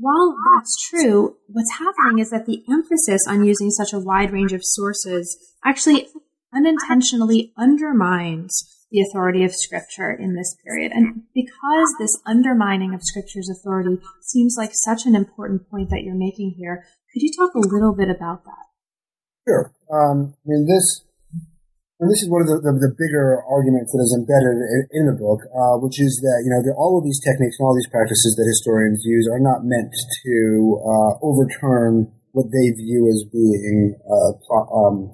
while that's true, what's happening is that the emphasis on using such a wide range of sources actually unintentionally undermines the authority of Scripture in this period. And because this undermining of Scripture's authority seems like such an important point that you're making here, could you talk a little bit about that? Sure. Um, I mean, this and this is one of the, the, the, bigger arguments that is embedded in, in the book, uh, which is that you know all of these techniques and all these practices that historians use are not meant to uh, overturn what they view as being uh, um,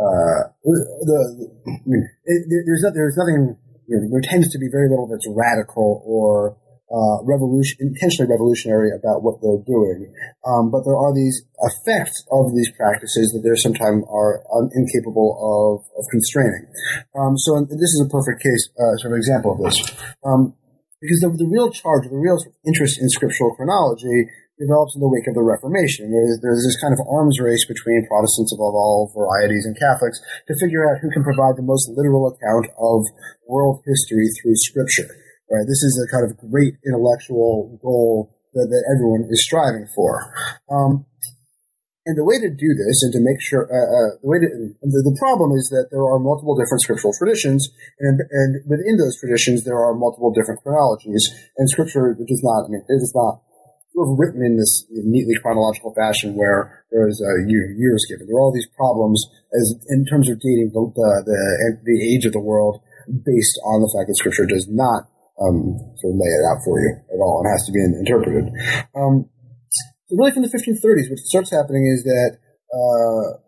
uh, the, I mean, it, there's not, there's nothing you know, there tends to be very little that's radical or uh, revolution, intentionally revolutionary about what they're doing. Um, but there are these effects of these practices that they sometimes are un- incapable of, of constraining. Um, so this is a perfect case, uh, sort of example of this. Um, because the, the, real charge, the real interest in scriptural chronology develops in the wake of the Reformation. There's, there's this kind of arms race between Protestants of all varieties and Catholics to figure out who can provide the most literal account of world history through scripture right? This is a kind of great intellectual goal that, that everyone is striving for. Um, and the way to do this and to make sure, uh, uh, the way to, the, the, problem is that there are multiple different scriptural traditions, and, and within those traditions there are multiple different chronologies, and scripture does not, I mean, it is not sort of written in this neatly chronological fashion where there's a year, years given. There are all these problems as in terms of dating the, the, the, the age of the world based on the fact that scripture does not um, sort of lay it out for you at all. It has to be interpreted. Um, so really from the 1530s, what starts happening is that uh,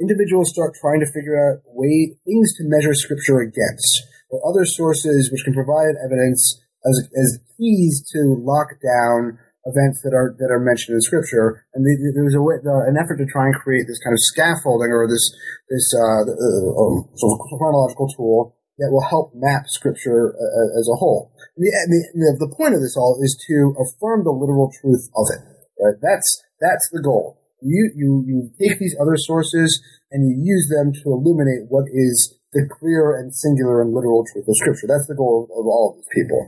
individuals start trying to figure out way things to measure scripture against, or other sources which can provide evidence as, as keys to lock down events that are that are mentioned in Scripture, and the, there was a way, the, an effort to try and create this kind of scaffolding or this this uh, uh, um, sort of chronological tool that will help map scripture uh, as a whole. The, the, the, point of this all is to affirm the literal truth of it. Right? That's that's the goal. You you you take these other sources and you use them to illuminate what is the clear and singular and literal truth of Scripture. That's the goal of all of these people.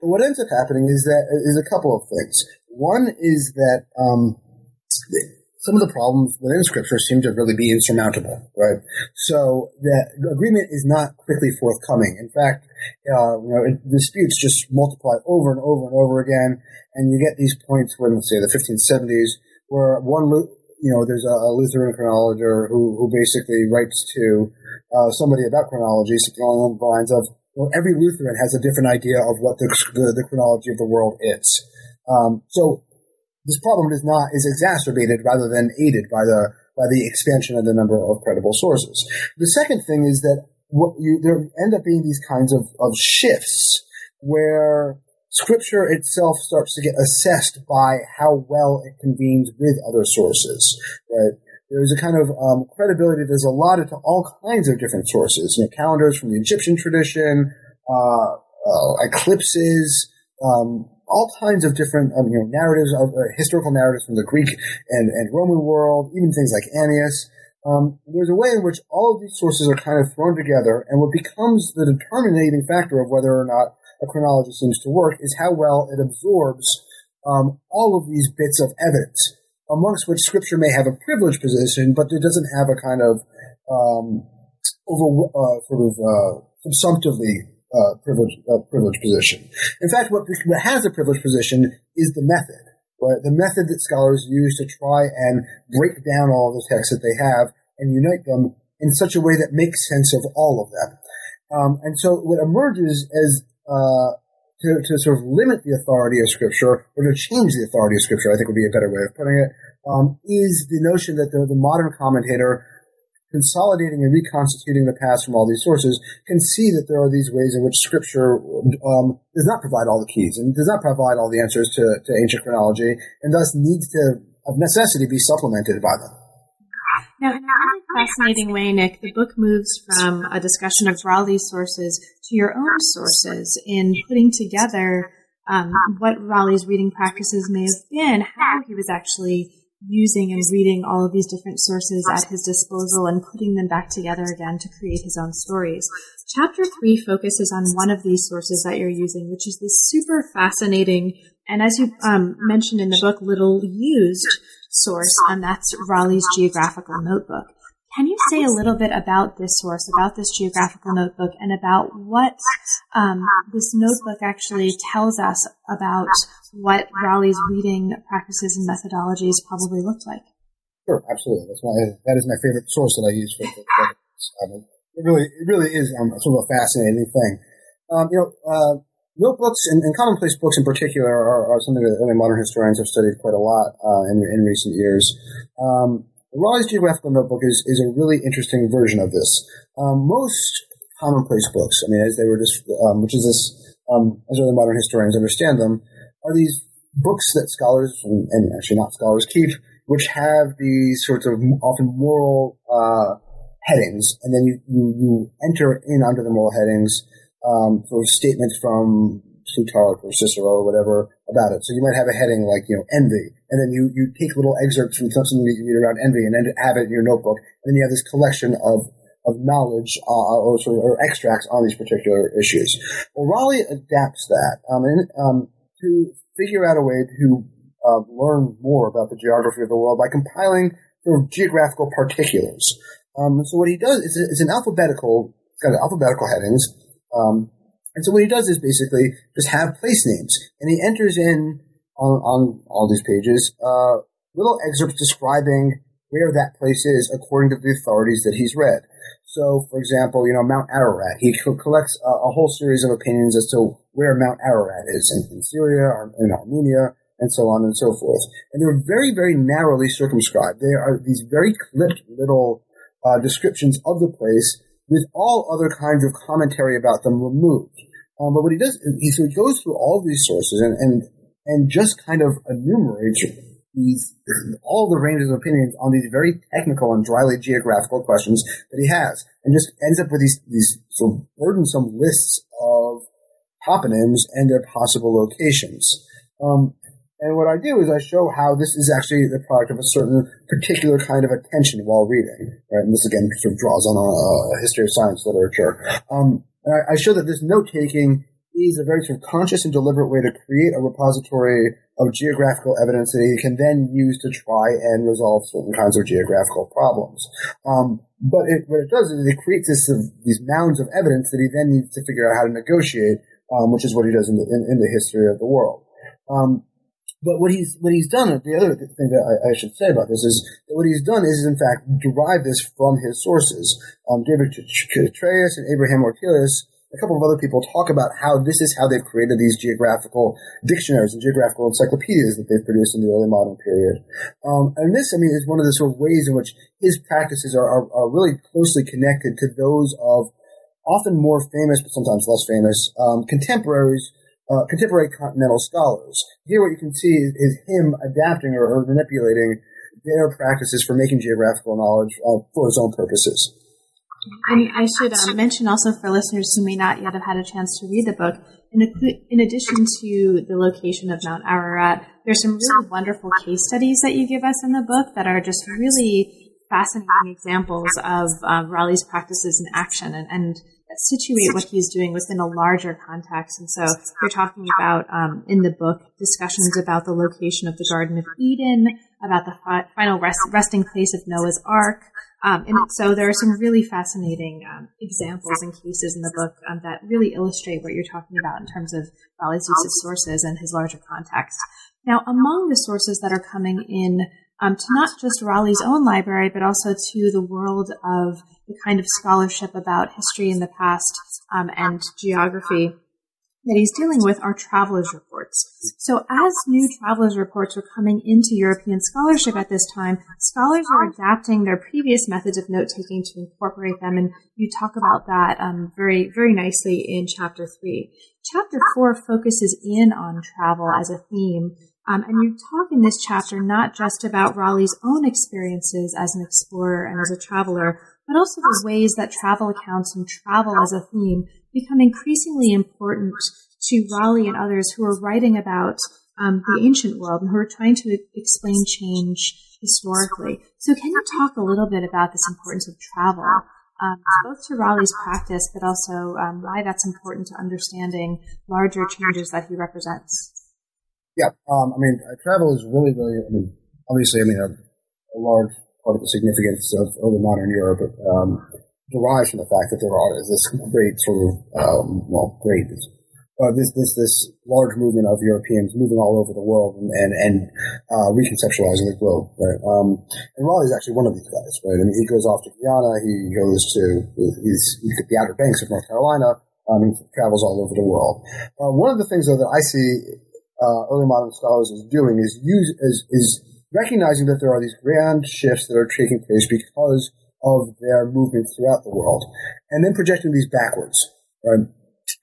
But what ends up happening is that is a couple of things. One is that um, some of the problems within Scripture seem to really be insurmountable, right? So the agreement is not quickly forthcoming. In fact, uh, you know, disputes just multiply over and over and over again, and you get these points when, let's say, the 1570s, where one, you know, there's a Lutheran chronologer who, who basically writes to uh, somebody about chronology, something along the lines of, well, every Lutheran has a different idea of what the, the, the chronology of the world is. Um, so this problem is not is exacerbated rather than aided by the by the expansion of the number of credible sources. The second thing is that what you there end up being these kinds of, of shifts where scripture itself starts to get assessed by how well it convenes with other sources. Right? There's a kind of um, credibility that's allotted to all kinds of different sources. You know, calendars from the Egyptian tradition, uh, uh, eclipses, um, all kinds of different um, you know narratives of uh, historical narratives from the Greek and, and Roman world, even things like Ennius. Um, there's a way in which all of these sources are kind of thrown together, and what becomes the determining factor of whether or not a chronology seems to work is how well it absorbs um, all of these bits of evidence, amongst which Scripture may have a privileged position, but it doesn't have a kind of um, over uh, sort of uh, subsumptively uh, privileged, uh, privileged position. In fact, what, what has a privileged position is the method, right? The method that scholars use to try and break down all the texts that they have and unite them in such a way that makes sense of all of them. Um, and so what emerges as uh, to, to sort of limit the authority of Scripture, or to change the authority of Scripture, I think would be a better way of putting it, um, is the notion that the, the modern commentator consolidating and reconstituting the past from all these sources, can see that there are these ways in which Scripture um, does not provide all the keys and does not provide all the answers to, to ancient chronology, and thus needs to, of necessity, be supplemented by them. Now, in a really fascinating way, Nick, the book moves from a discussion of Raleigh's sources to your own sources in putting together um, what Raleigh's reading practices may have been, how he was actually using and reading all of these different sources at his disposal and putting them back together again to create his own stories. Chapter three focuses on one of these sources that you're using, which is this super fascinating and as you um, mentioned in the book, little used source, and that's Raleigh's Geographical Notebook. Can you say a little bit about this source, about this geographical notebook, and about what um, this notebook actually tells us about what Raleigh's reading practices and methodologies probably looked like? Sure, absolutely. That's my that is my favorite source that I use for. for, for it really, it really is um, sort of a fascinating thing. Um, you know, uh, notebooks and, and, commonplace books in particular are, are, something that early modern historians have studied quite a lot uh, in, in recent years. Um, Raleigh's Geographical Notebook is, is a really interesting version of this. Um, most commonplace books, I mean, as they were just, um, which is this, um, as early modern historians understand them, are these books that scholars, and, and actually not scholars, keep, which have these sorts of often moral uh, headings, and then you, you, you enter in under the moral headings um, of statements from Plutarch or Cicero or whatever about it. So you might have a heading like, you know, envy, and then you, you take little excerpts from something that you read around envy and then have it in your notebook, and then you have this collection of of knowledge uh, or sort of or extracts on these particular issues. Well, Raleigh adapts that um, um, to figure out a way to uh, learn more about the geography of the world by compiling sort of geographical particulars. Um, so what he does is an alphabetical, kind of alphabetical headings um, and so what he does is basically just have place names, and he enters in on, on all these pages uh, little excerpts describing where that place is according to the authorities that he's read. So, for example, you know Mount Ararat. He collects a, a whole series of opinions as to where Mount Ararat is in, in Syria or in Armenia, and so on and so forth. And they're very, very narrowly circumscribed. They are these very clipped little uh, descriptions of the place with all other kinds of commentary about them removed. Um, but what he does, he, so he goes through all these sources and, and, and just kind of enumerates these, all the ranges of opinions on these very technical and dryly geographical questions that he has, and just ends up with these, these sort of burdensome lists of toponyms and their possible locations. Um, and what I do is I show how this is actually the product of a certain particular kind of attention while reading. Right? And this again sort of draws on a, a history of science literature. Um, I, I, show that this note taking is a very sort of conscious and deliberate way to create a repository of geographical evidence that he can then use to try and resolve certain kinds of geographical problems. Um, but it, what it does is it creates this, uh, these mounds of evidence that he then needs to figure out how to negotiate, um, which is what he does in the, in, in the history of the world. Um, but what he's what he's done, the other thing that I, I, should say about this is that what he's done is, in fact, derive this from his sources. Um, David Chytraeus and Abraham Ortelius, a couple of other people talk about how this is how they've created these geographical dictionaries and geographical encyclopedias that they've produced in the early modern period. Um, and this, I mean, is one of the sort of ways in which his practices are, are, are really closely connected to those of often more famous, but sometimes less famous, um, contemporaries uh, contemporary continental scholars. Here, what you can see is, is him adapting or, or, manipulating their practices for making geographical knowledge uh, for his own purposes. And I should uh, mention also for listeners who may not yet have had a chance to read the book, in, a, in addition to the location of Mount Ararat, there's some really wonderful case studies that you give us in the book that are just really fascinating examples of Raleigh's practices in action and, and situate what he's doing within a larger context. And so you're talking about um, in the book discussions about the location of the Garden of Eden, about the fi- final rest- resting place of Noah's Ark. Um, and so there are some really fascinating um, examples and cases in the book um, that really illustrate what you're talking about in terms of Raleigh's use of sources and his larger context. Now, among the sources that are coming in um, to not just Raleigh's own library, but also to the world of the kind of scholarship about history in the past um, and geography that he's dealing with are travelers' reports. So as new travelers' reports are coming into European scholarship at this time, scholars are adapting their previous methods of note-taking to incorporate them, and you talk about that um, very, very nicely in chapter three. Chapter four focuses in on travel as a theme, Um, and you talk in this chapter not just about Raleigh's own experiences as an explorer and as a traveler, but also the ways that travel accounts and travel as a theme become increasingly important to Raleigh and others who are writing about um, the ancient world and who are trying to explain change historically. So, can you talk a little bit about this importance of travel, um, both to Raleigh's practice, but also um, why that's important to understanding larger changes that he represents? Yeah, um, I mean, travel is really, really, I mean, obviously, I mean, a, a large part of the significance of early modern Europe um, derives from the fact that there are this great sort of, um, well, great, uh, this this this large movement of Europeans moving all over the world and and, and uh, reconceptualizing the globe. Right? Um, and Raleigh is actually one of these guys. Right? I mean, he goes off to Guyana. He goes to he's, he's the Outer Banks of North Carolina. Um, he travels all over the world. Uh, one of the things though that I see uh, early modern scholars is doing is use is, is recognizing that there are these grand shifts that are taking place because of their movement throughout the world, and then projecting these backwards. Right?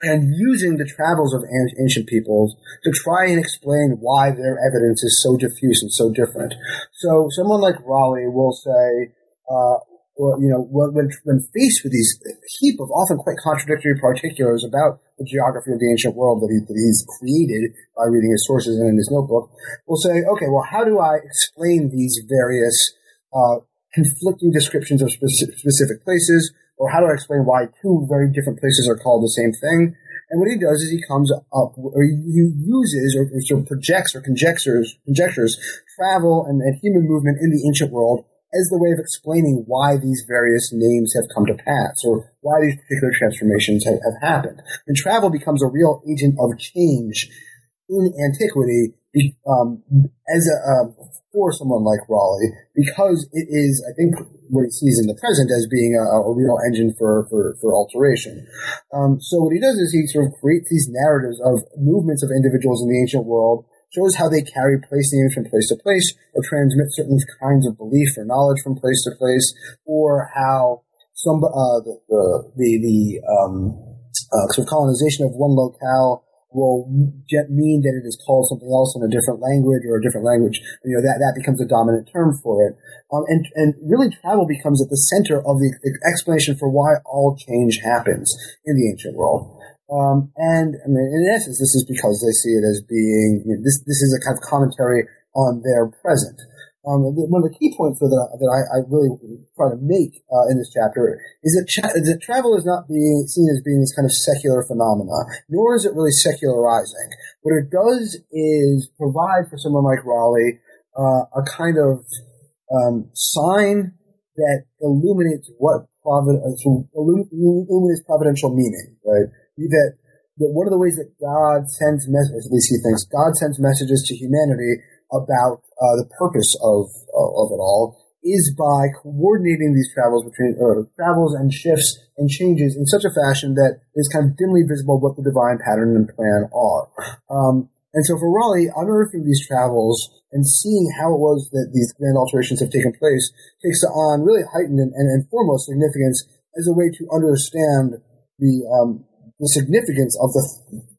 and using the travels of ancient peoples to try and explain why their evidence is so diffuse and so different. So someone like Raleigh will say, uh, well, you know, when, when faced with these heap of often quite contradictory particulars about the geography of the ancient world that, he, that he's created by reading his sources and in his notebook, will say, okay, well, how do I explain these various uh, conflicting descriptions of specific, specific places? or how do I explain why two very different places are called the same thing? And what he does is he comes up, or he uses, or, sort of projects, or conjectures, conjectures travel and, and human movement in the ancient world as the way of explaining why these various names have come to pass, or why these particular transformations have, have happened. And travel becomes a real agent of change in antiquity um, as a, um, for someone like Raleigh because it is, I think, what he sees in the present as being a, a real engine for, for, for alteration. Um, so what he does is he sort of creates these narratives of movements of individuals in the ancient world, shows how they carry place names from place to place, or transmit certain kinds of belief or knowledge from place to place, or how some uh, the the the, the um, uh, sort of colonization of one locale will mean that it is called something else in a different language or a different language. You know, that, that becomes a dominant term for it. Um, and, and really travel becomes at the center of the explanation for why all change happens in the ancient world. Um, and I mean, in essence, this is because they see it as being, you know, this, this is a kind of commentary on their present. Um, one of the key points that, that I, I really try to make uh, in this chapter is that, cha- that travel is not being seen as being this kind of secular phenomena, nor is it really secularizing. What it does is provide for someone like Raleigh uh, a kind of um, sign that illuminates what providence uh, illuminates providential meaning, right? That that one of the ways that God sends messages, at least he thinks, God sends messages to humanity about uh, the purpose of of it all is by coordinating these travels between or travels and shifts and changes in such a fashion that it's kind of dimly visible what the divine pattern and plan are. Um, and so for Raleigh, unearthing these travels and seeing how it was that these grand alterations have taken place takes on really heightened and, and, and foremost significance as a way to understand the um, the significance of the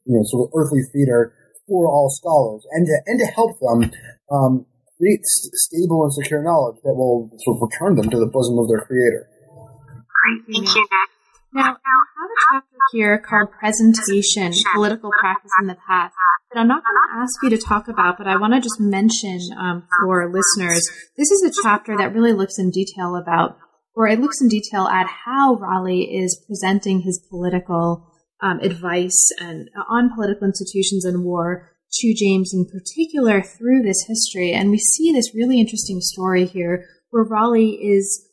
you know sort of earthly theater for all scholars and to, and to help them um, create st- stable and secure knowledge that will sort of return them to the bosom of their creator. Thank you. Now, you have a chapter here called Presentation, Political Practice in the Past that I'm not going to ask you to talk about, but I want to just mention um, for listeners. This is a chapter that really looks in detail about, or it looks in detail at how Raleigh is presenting his political um, advice and uh, on political institutions and war to James in particular through this history. And we see this really interesting story here where Raleigh is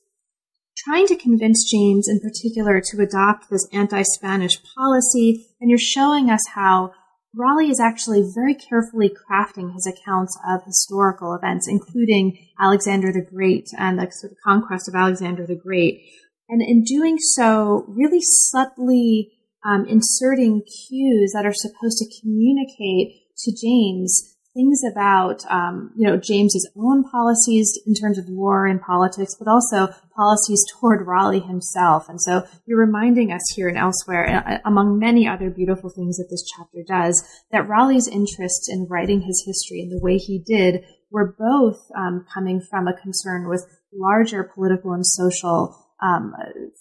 trying to convince James in particular to adopt this anti-Spanish policy. And you're showing us how Raleigh is actually very carefully crafting his accounts of historical events, including Alexander the Great and the sort of conquest of Alexander the Great. And in doing so, really subtly um, inserting cues that are supposed to communicate to James things about, um, you know, James's own policies in terms of war and politics, but also policies toward Raleigh himself. And so you're reminding us here and elsewhere, uh, among many other beautiful things that this chapter does, that Raleigh's interests in writing his history in the way he did were both um, coming from a concern with larger political and social um,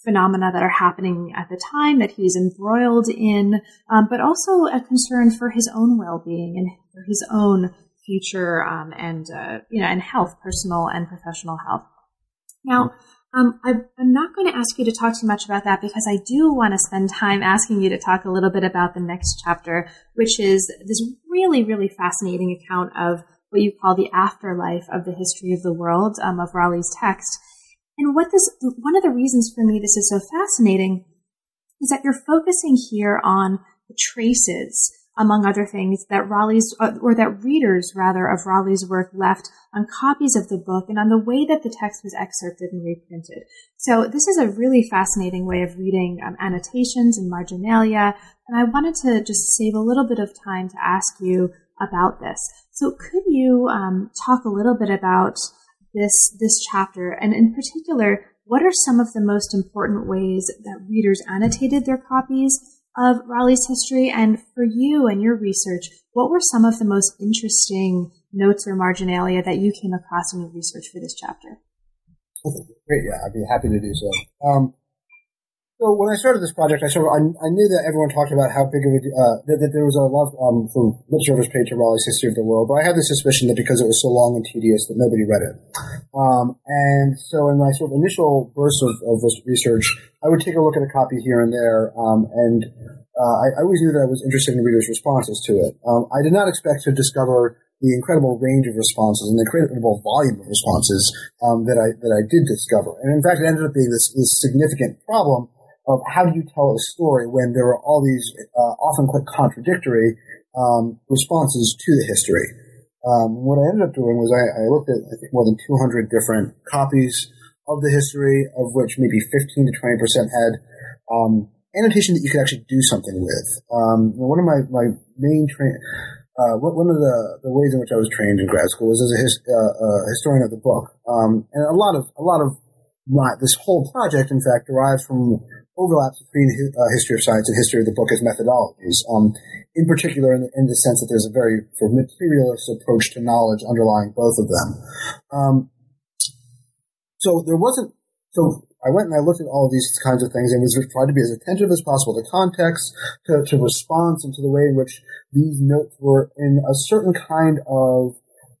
phenomena that are happening at the time that he's embroiled in, um, but also a concern for his own well-being and for his own future um, and uh, you know and health, personal and professional health. Now, um, I, am not going to ask you to talk too much about that because I do want to spend time asking you to talk a little bit about the next chapter, which is this really, really fascinating account of what you call the afterlife of the history of the world um, of Raleigh's text. And what this, one of the reasons for me this is so fascinating is that you're focusing here on the traces, among other things, that Raleigh's, uh, or that readers rather of Raleigh's work left on copies of the book and on the way that the text was excerpted and reprinted. So this is a really fascinating way of reading um, annotations and marginalia. And I wanted to just save a little bit of time to ask you about this. So could you um, talk a little bit about this this chapter, and in particular, what are some of the most important ways that readers annotated their copies of Raleigh's history? And for you and your research, what were some of the most interesting notes or marginalia that you came across in your research for this chapter? Great, yeah, I'd be happy to do so. Um, so when I started this project, I sort of I, I knew that everyone talked about how big of a uh, that, that, there was a lot um, from lip service paid to Raleigh's History of the World, but I had the suspicion that because it was so long and tedious that nobody read it. Um, and so in my sort of initial burst of, of research, I would take a look at a copy here and there, um, and uh, I, I, always knew that I was interested in readers' responses to it. Um, I did not expect to discover the incredible range of responses and the incredible volume of responses um, that I that I did discover. And in fact, it ended up being this, this significant problem of how do you tell a story when there are all these uh, often quite contradictory um, responses to the history. Um, what I ended up doing was I, I, looked at I think more than 200 different copies of the history, of which maybe 15 to 20 percent had um, annotation that you could actually do something with. Um, one of my my main train. Uh, one of the, the ways in which I was trained in grad school was as a his, uh, uh, historian of the book, um, and a lot of a lot of my, this whole project, in fact, derives from overlaps between uh, history of science and history of the book as methodologies. Um, in particular, in the, in the, sense that there's a very sort of materialist approach to knowledge underlying both of them. Um, so there wasn't. So I went and I looked at all of these kinds of things and was tried to be as attentive as possible to context, to, to response, and to the way in which these notes were in a certain kind of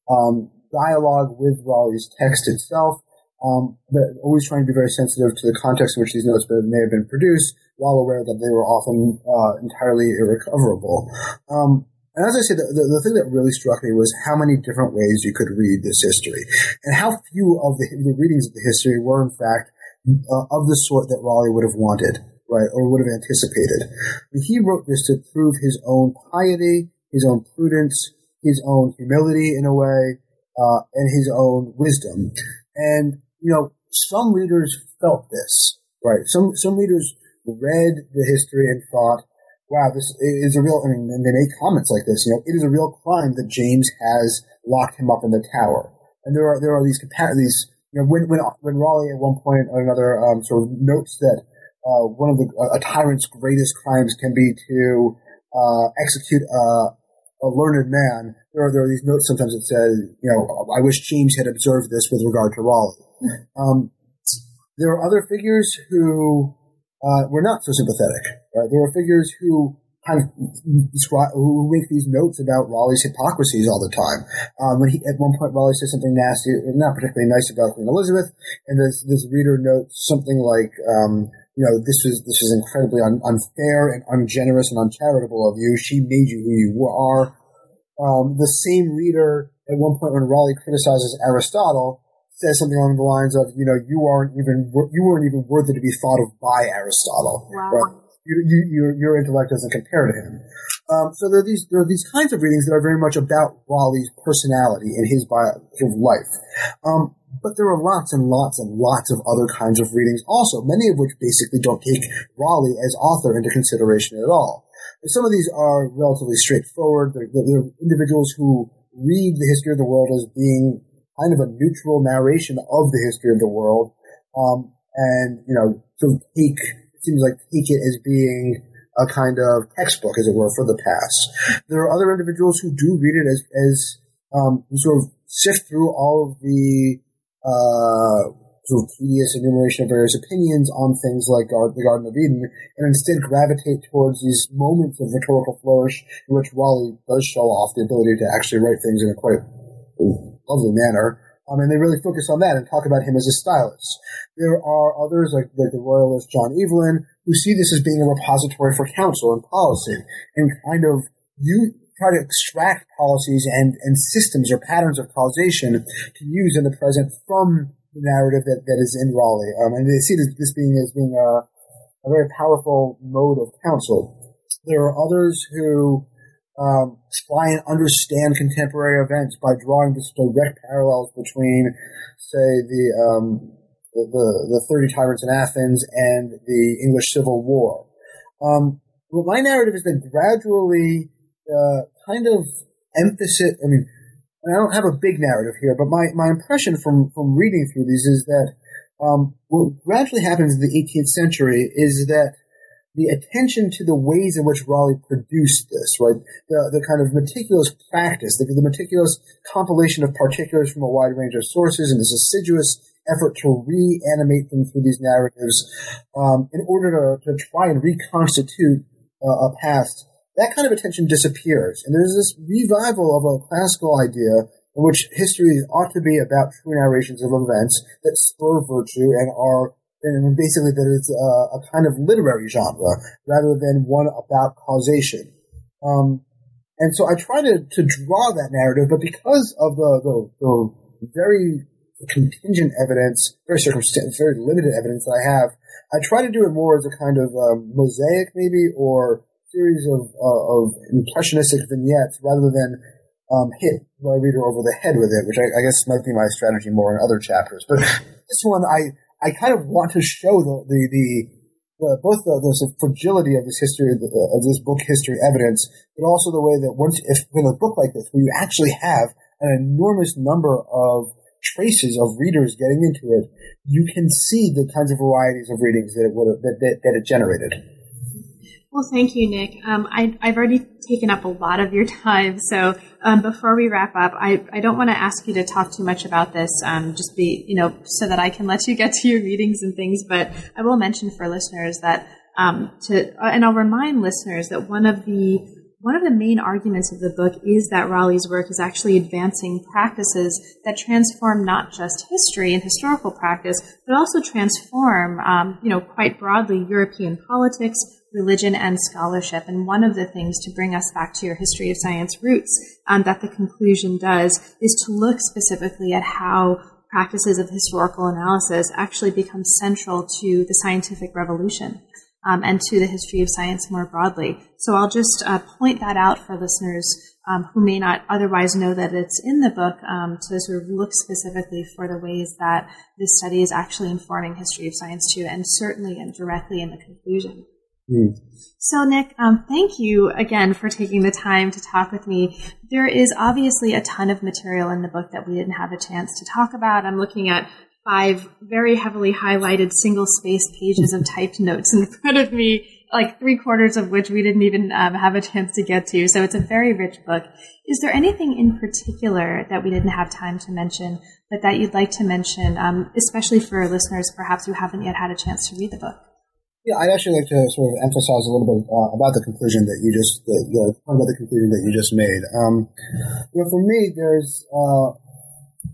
um, dialogue with Raleigh's text itself, um, but always trying to be very sensitive to the context in which these notes may have been produced, while aware that they were often uh, entirely irrecoverable. Um, and as I said, the, the, thing that really struck me was how many different ways you could read this history, and how few of the, the readings of the history were, in fact, uh, of the sort that Raleigh would have wanted, right, or would have anticipated. He wrote this to prove his own piety, his own prudence, his own humility in a way, uh, and his own wisdom. And you know, some readers felt this, right? Some some readers read the history and thought, "Wow, this is a real." I mean, and they made comments like this. You know, it is a real crime that James has locked him up in the tower. And there are there are these these you know when when when Raleigh at one point or another um, sort of notes that uh, one of the a tyrant's greatest crimes can be to uh, execute a, a learned man. There are there are these notes sometimes that say, you know, I wish James had observed this with regard to Raleigh. Um, there are other figures who uh, were not so sympathetic. Right? There are figures who kind of describe, who make these notes about Raleigh's hypocrisies all the time. Um, when he, at one point, Raleigh says something nasty, not particularly nice about Queen Elizabeth, and this, this reader notes something like, um, you know, this is this is incredibly un- unfair and ungenerous and uncharitable of you. She made you who you are. Um, the same reader, at one point, when Raleigh criticizes Aristotle, says something along the lines of, you know, you aren't even you weren't even worthy to be thought of by Aristotle. Wow. Right? You, you, your, your intellect doesn't compare to him. Um, so there are these there are these kinds of readings that are very much about Raleigh's personality and his bio, his life. Um, but there are lots and lots and lots of other kinds of readings also, many of which basically don't take Raleigh as author into consideration at all. And some of these are relatively straightforward. They're, they're individuals who read the history of the world as being kind of a neutral narration of the history of the world, um, and you know, so take seems like take it as being a kind of textbook, as it were, for the past. There are other individuals who do read it as as um, sort of sift through all of the uh, sort of tedious enumeration of various opinions on things like the Garden of Eden, and instead gravitate towards these moments of rhetorical flourish in which Raleigh does show off the ability to actually write things in a quite lovely manner. Um, and they really focus on that and talk about him as a stylist. There are others, like, like the royalist John Evelyn, who see this as being a repository for counsel and policy, and kind of you try to extract policies and, and systems or patterns of causation to use in the present from the narrative that, that is in Raleigh. Um, and they see this, this being as being a, a, very powerful mode of counsel. There are others who um, try and understand contemporary events by drawing just direct parallels between, say, the, um, the, the, the 30 tyrants in Athens and the English Civil War. Um, well, my narrative has been gradually uh, kind of emphasis. I mean, I don't have a big narrative here, but my, my impression from, from reading through these is that um, what gradually happens in the 18th century is that the attention to the ways in which Raleigh produced this, right? The, the kind of meticulous practice, the, the meticulous compilation of particulars from a wide range of sources and this assiduous effort to reanimate them through these narratives um, in order to, to try and reconstitute uh, a past that kind of attention disappears. And there's this revival of a classical idea in which history ought to be about true narrations of events that spur virtue and are, and basically that it's a, a kind of literary genre rather than one about causation. Um, and so I try to, to draw that narrative, but because of the, the, the very contingent evidence, very circumstantial, very limited evidence that I have, I try to do it more as a kind of um, mosaic maybe or series of, uh, of impressionistic vignettes rather than um, hit my reader over the head with it, which I, I, guess might be my strategy more in other chapters. But this one, I, I kind of want to show the, the, the, the both the, the fragility of this history, of this book history evidence, but also the way that once, if with a book like this, where you actually have an enormous number of traces of readers getting into it, you can see the kinds of varieties of readings that it would have, that, that, that it generated. Well, thank you, Nick. Um, I, have already taken up a lot of your time, so um, before we wrap up, I, I don't want to ask you to talk too much about this, um, just be you know so that I can let you get to your meetings and things. But I will mention for listeners that um, to uh, and I'll remind listeners that one of the one of the main arguments of the book is that Raleigh's work is actually advancing practices that transform not just history and historical practice, but also transform, um, you know, quite broadly European politics, religion and scholarship. And one of the things to bring us back to your history of science roots um, that the conclusion does is to look specifically at how practices of historical analysis actually become central to the scientific revolution. Um, and to the history of science more broadly. So I'll just uh, point that out for listeners um, who may not otherwise know that it's in the book um, to sort of look specifically for the ways that this study is actually informing history of science too, and certainly and directly in the conclusion. Mm. So, Nick, um, thank you again for taking the time to talk with me. There is obviously a ton of material in the book that we didn't have a chance to talk about. I'm looking at five very heavily highlighted single space pages of typed notes in front of me, like three quarters of which we didn't even um, have a chance to get to. So it's a very rich book. Is there anything in particular that we didn't have time to mention, but that you'd like to mention, um, especially for listeners perhaps who haven't yet had a chance to read the book? Yeah, I'd actually like to sort of emphasize a little bit uh, about the conclusion that you just, the, the, about the conclusion that you just made. Um, you know, for me, there's uh,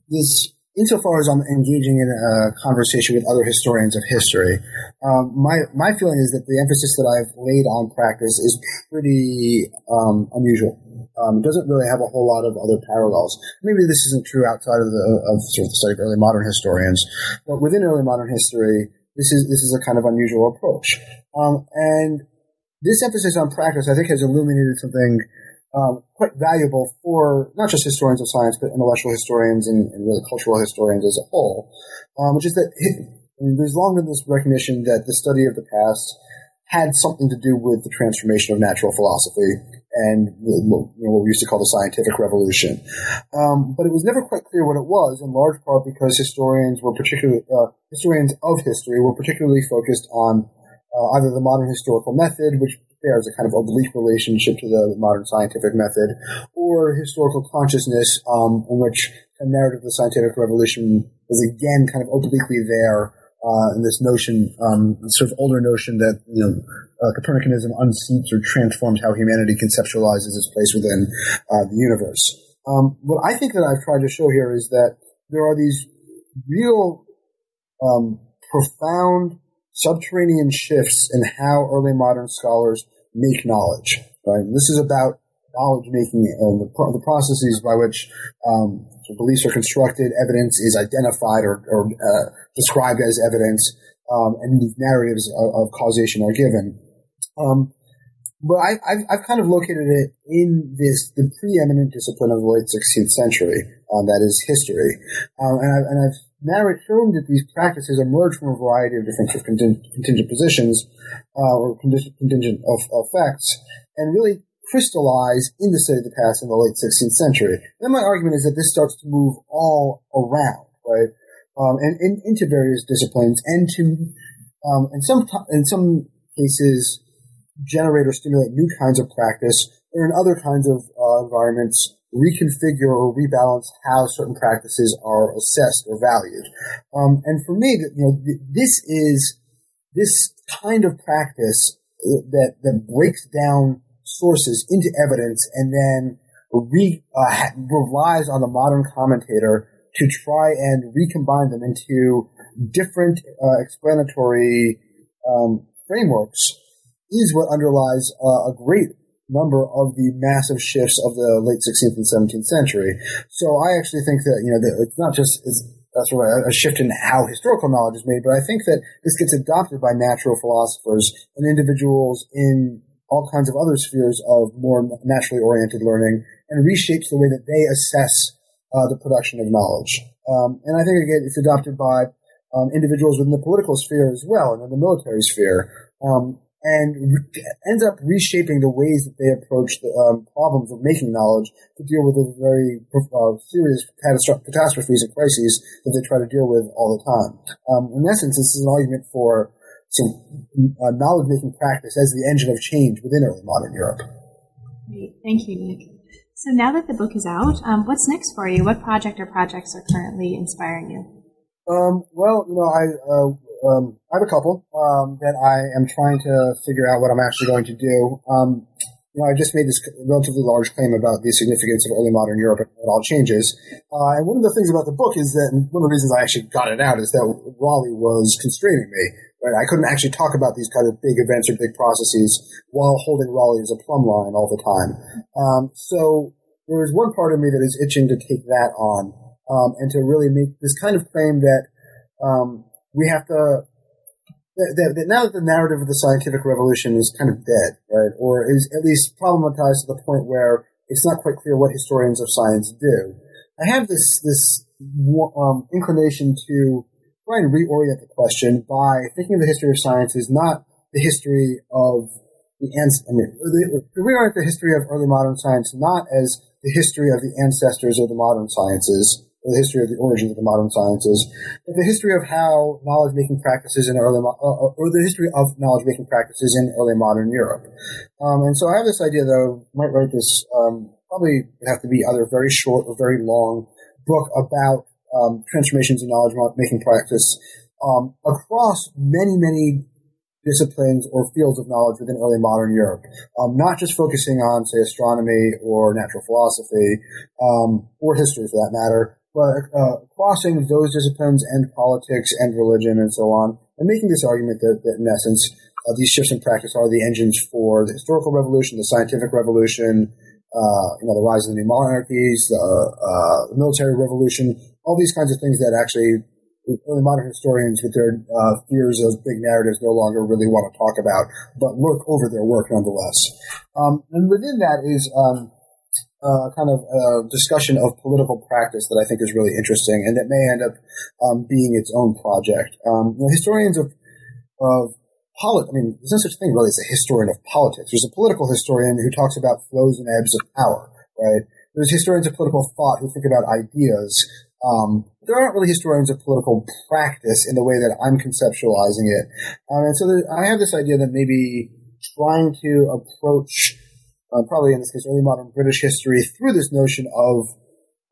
this, insofar as I'm engaging in a conversation with other historians of history, um, my my feeling is that the emphasis that I've laid on practice is pretty um, unusual. Um, it doesn't really have a whole lot of other parallels. Maybe this isn't true outside of the of sort of the study of early modern historians, but within early modern history this is this is a kind of unusual approach. Um, and this emphasis on practice, I think, has illuminated something um, quite valuable for not just historians of science, but intellectual historians and, and really cultural historians as a whole, um, which is that I mean, there's long been this recognition that the study of the past had something to do with the transformation of natural philosophy and what we used to call the scientific revolution. Um, but it was never quite clear what it was, in large part because historians were particularly uh, historians of history were particularly focused on uh, either the modern historical method, which bears a kind of oblique relationship to the modern scientific method, or historical consciousness, um, in which a narrative of the scientific revolution was again kind of obliquely there uh, in this notion, um, sort of older notion that you know uh, Copernicanism unseats or transforms how humanity conceptualizes its place within uh, the universe. Um, what I think that I've tried to show here is that there are these real um, profound subterranean shifts in how early modern scholars make knowledge. Right? And this is about knowledge making and the, the processes by which um, beliefs are constructed, evidence is identified or, or uh, described as evidence, um, and these narratives of, of, causation are given. Um, but I, have I've kind of located it in this the preeminent discipline of the late 16th century, um, that is history, um, and, I, and I've narrowed shown that these practices emerge from a variety of different contingent, contingent positions uh, or contingent, contingent of, effects, and really crystallize in the study of the past in the late 16th century. And my argument is that this starts to move all around, right, um, and, and, into various disciplines, and to, um, in some in some cases, generate or stimulate new kinds of practice, or in other kinds of uh, environments, reconfigure or rebalance how certain practices are assessed or valued. Um, and for me, you know, this is this kind of practice that that breaks down sources into evidence and then re, uh, relies on the modern commentator to try and recombine them into different uh, explanatory um, frameworks is what underlies uh, a great number of the massive shifts of the late 16th and 17th century. So I actually think that, you know, that it's not just, it's, that's sort of a shift in how historical knowledge is made, but I think that this gets adopted by natural philosophers and individuals in all kinds of other spheres of more naturally oriented learning and reshapes the way that they assess uh, the production of knowledge. Um, and I think again, it's adopted by um, individuals within the political sphere as well and in the military sphere. Um, and re- ends up reshaping the ways that they approach the um, problems of making knowledge to deal with the very uh, serious catastrophes and crises that they try to deal with all the time. Um, in essence, this is an argument for some uh, knowledge making practice as the engine of change within early modern Europe. Great. Thank you, Nick. So now that the book is out, um, what's next for you? What project or projects are currently inspiring you? Um, well, you know, I, uh, um, I have a couple um, that I am trying to figure out what I'm actually going to do. Um, you know, I just made this relatively large claim about the significance of early modern Europe and all changes. Uh, and one of the things about the book is that, one of the reasons I actually got it out is that Raleigh was constraining me. Right? I couldn't actually talk about these kind of big events or big processes while holding Raleigh as a plumb line all the time. Um, so there is one part of me that is itching to take that on um, and to really make this kind of claim that um, we have to. That, that now that the narrative of the scientific revolution is kind of dead, right, or is at least problematized to the point where it's not quite clear what historians of science do. I have this this um, inclination to try and reorient the question by thinking of the history of science as not the history of the ans- I mean, the, reorient the history of early modern science not as the history of the ancestors of the modern sciences, or the history of the origins of the modern sciences, but the history of how knowledge making practices in early, mo- uh, or the history of knowledge making practices in early modern Europe. Um, and so I have this idea, though, might write this, um, probably have to be either a very short or very long book about um, transformations in knowledge making practice um, across many, many disciplines or fields of knowledge within early modern Europe, um, not just focusing on, say, astronomy or natural philosophy um, or history for that matter, but uh, crossing those disciplines and politics and religion and so on, and making this argument that, that in essence, uh, these shifts in practice are the engines for the historical revolution, the scientific revolution, uh, you know, the rise of the new monarchies, the uh, military revolution, all these kinds of things that actually modern historians with their uh, fears of big narratives no longer really want to talk about, but look over their work nonetheless. Um, and within that is um, kind of a discussion of political practice that I think is really interesting and that may end up um, being its own project. Um, historians of, of polit- I mean, there's no such thing really as a historian of politics. There's a political historian who talks about flows and ebbs of power, right? There's historians of political thought who think about ideas. Um, there aren't really historians of political practice in the way that I'm conceptualizing it. Um, and so I have this idea that maybe trying to approach, uh, probably in this case, early modern British history through this notion of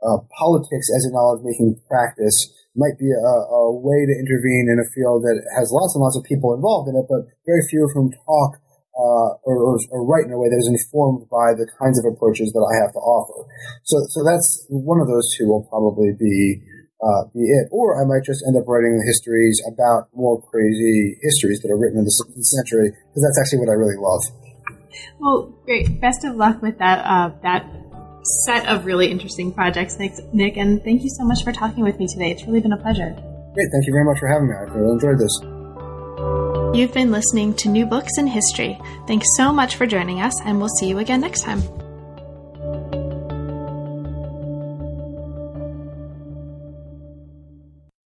uh, politics as a knowledge making practice might be a, a, way to intervene in a field that has lots and lots of people involved in it, but very few of whom talk uh, or, or, or, write in a way that is informed by the kinds of approaches that I have to offer. So, so that's one of those two will probably be uh, be it. Or I might just end up writing the histories about more crazy histories that are written in the 16th century because that's actually what I really love. Well, great. Best of luck with that uh, that set of really interesting projects, Nick, Nick. And thank you so much for talking with me today. It's really been a pleasure. Great. Thank you very much for having me. I really enjoyed this. You've been listening to New Books in History. Thanks so much for joining us, and we'll see you again next time.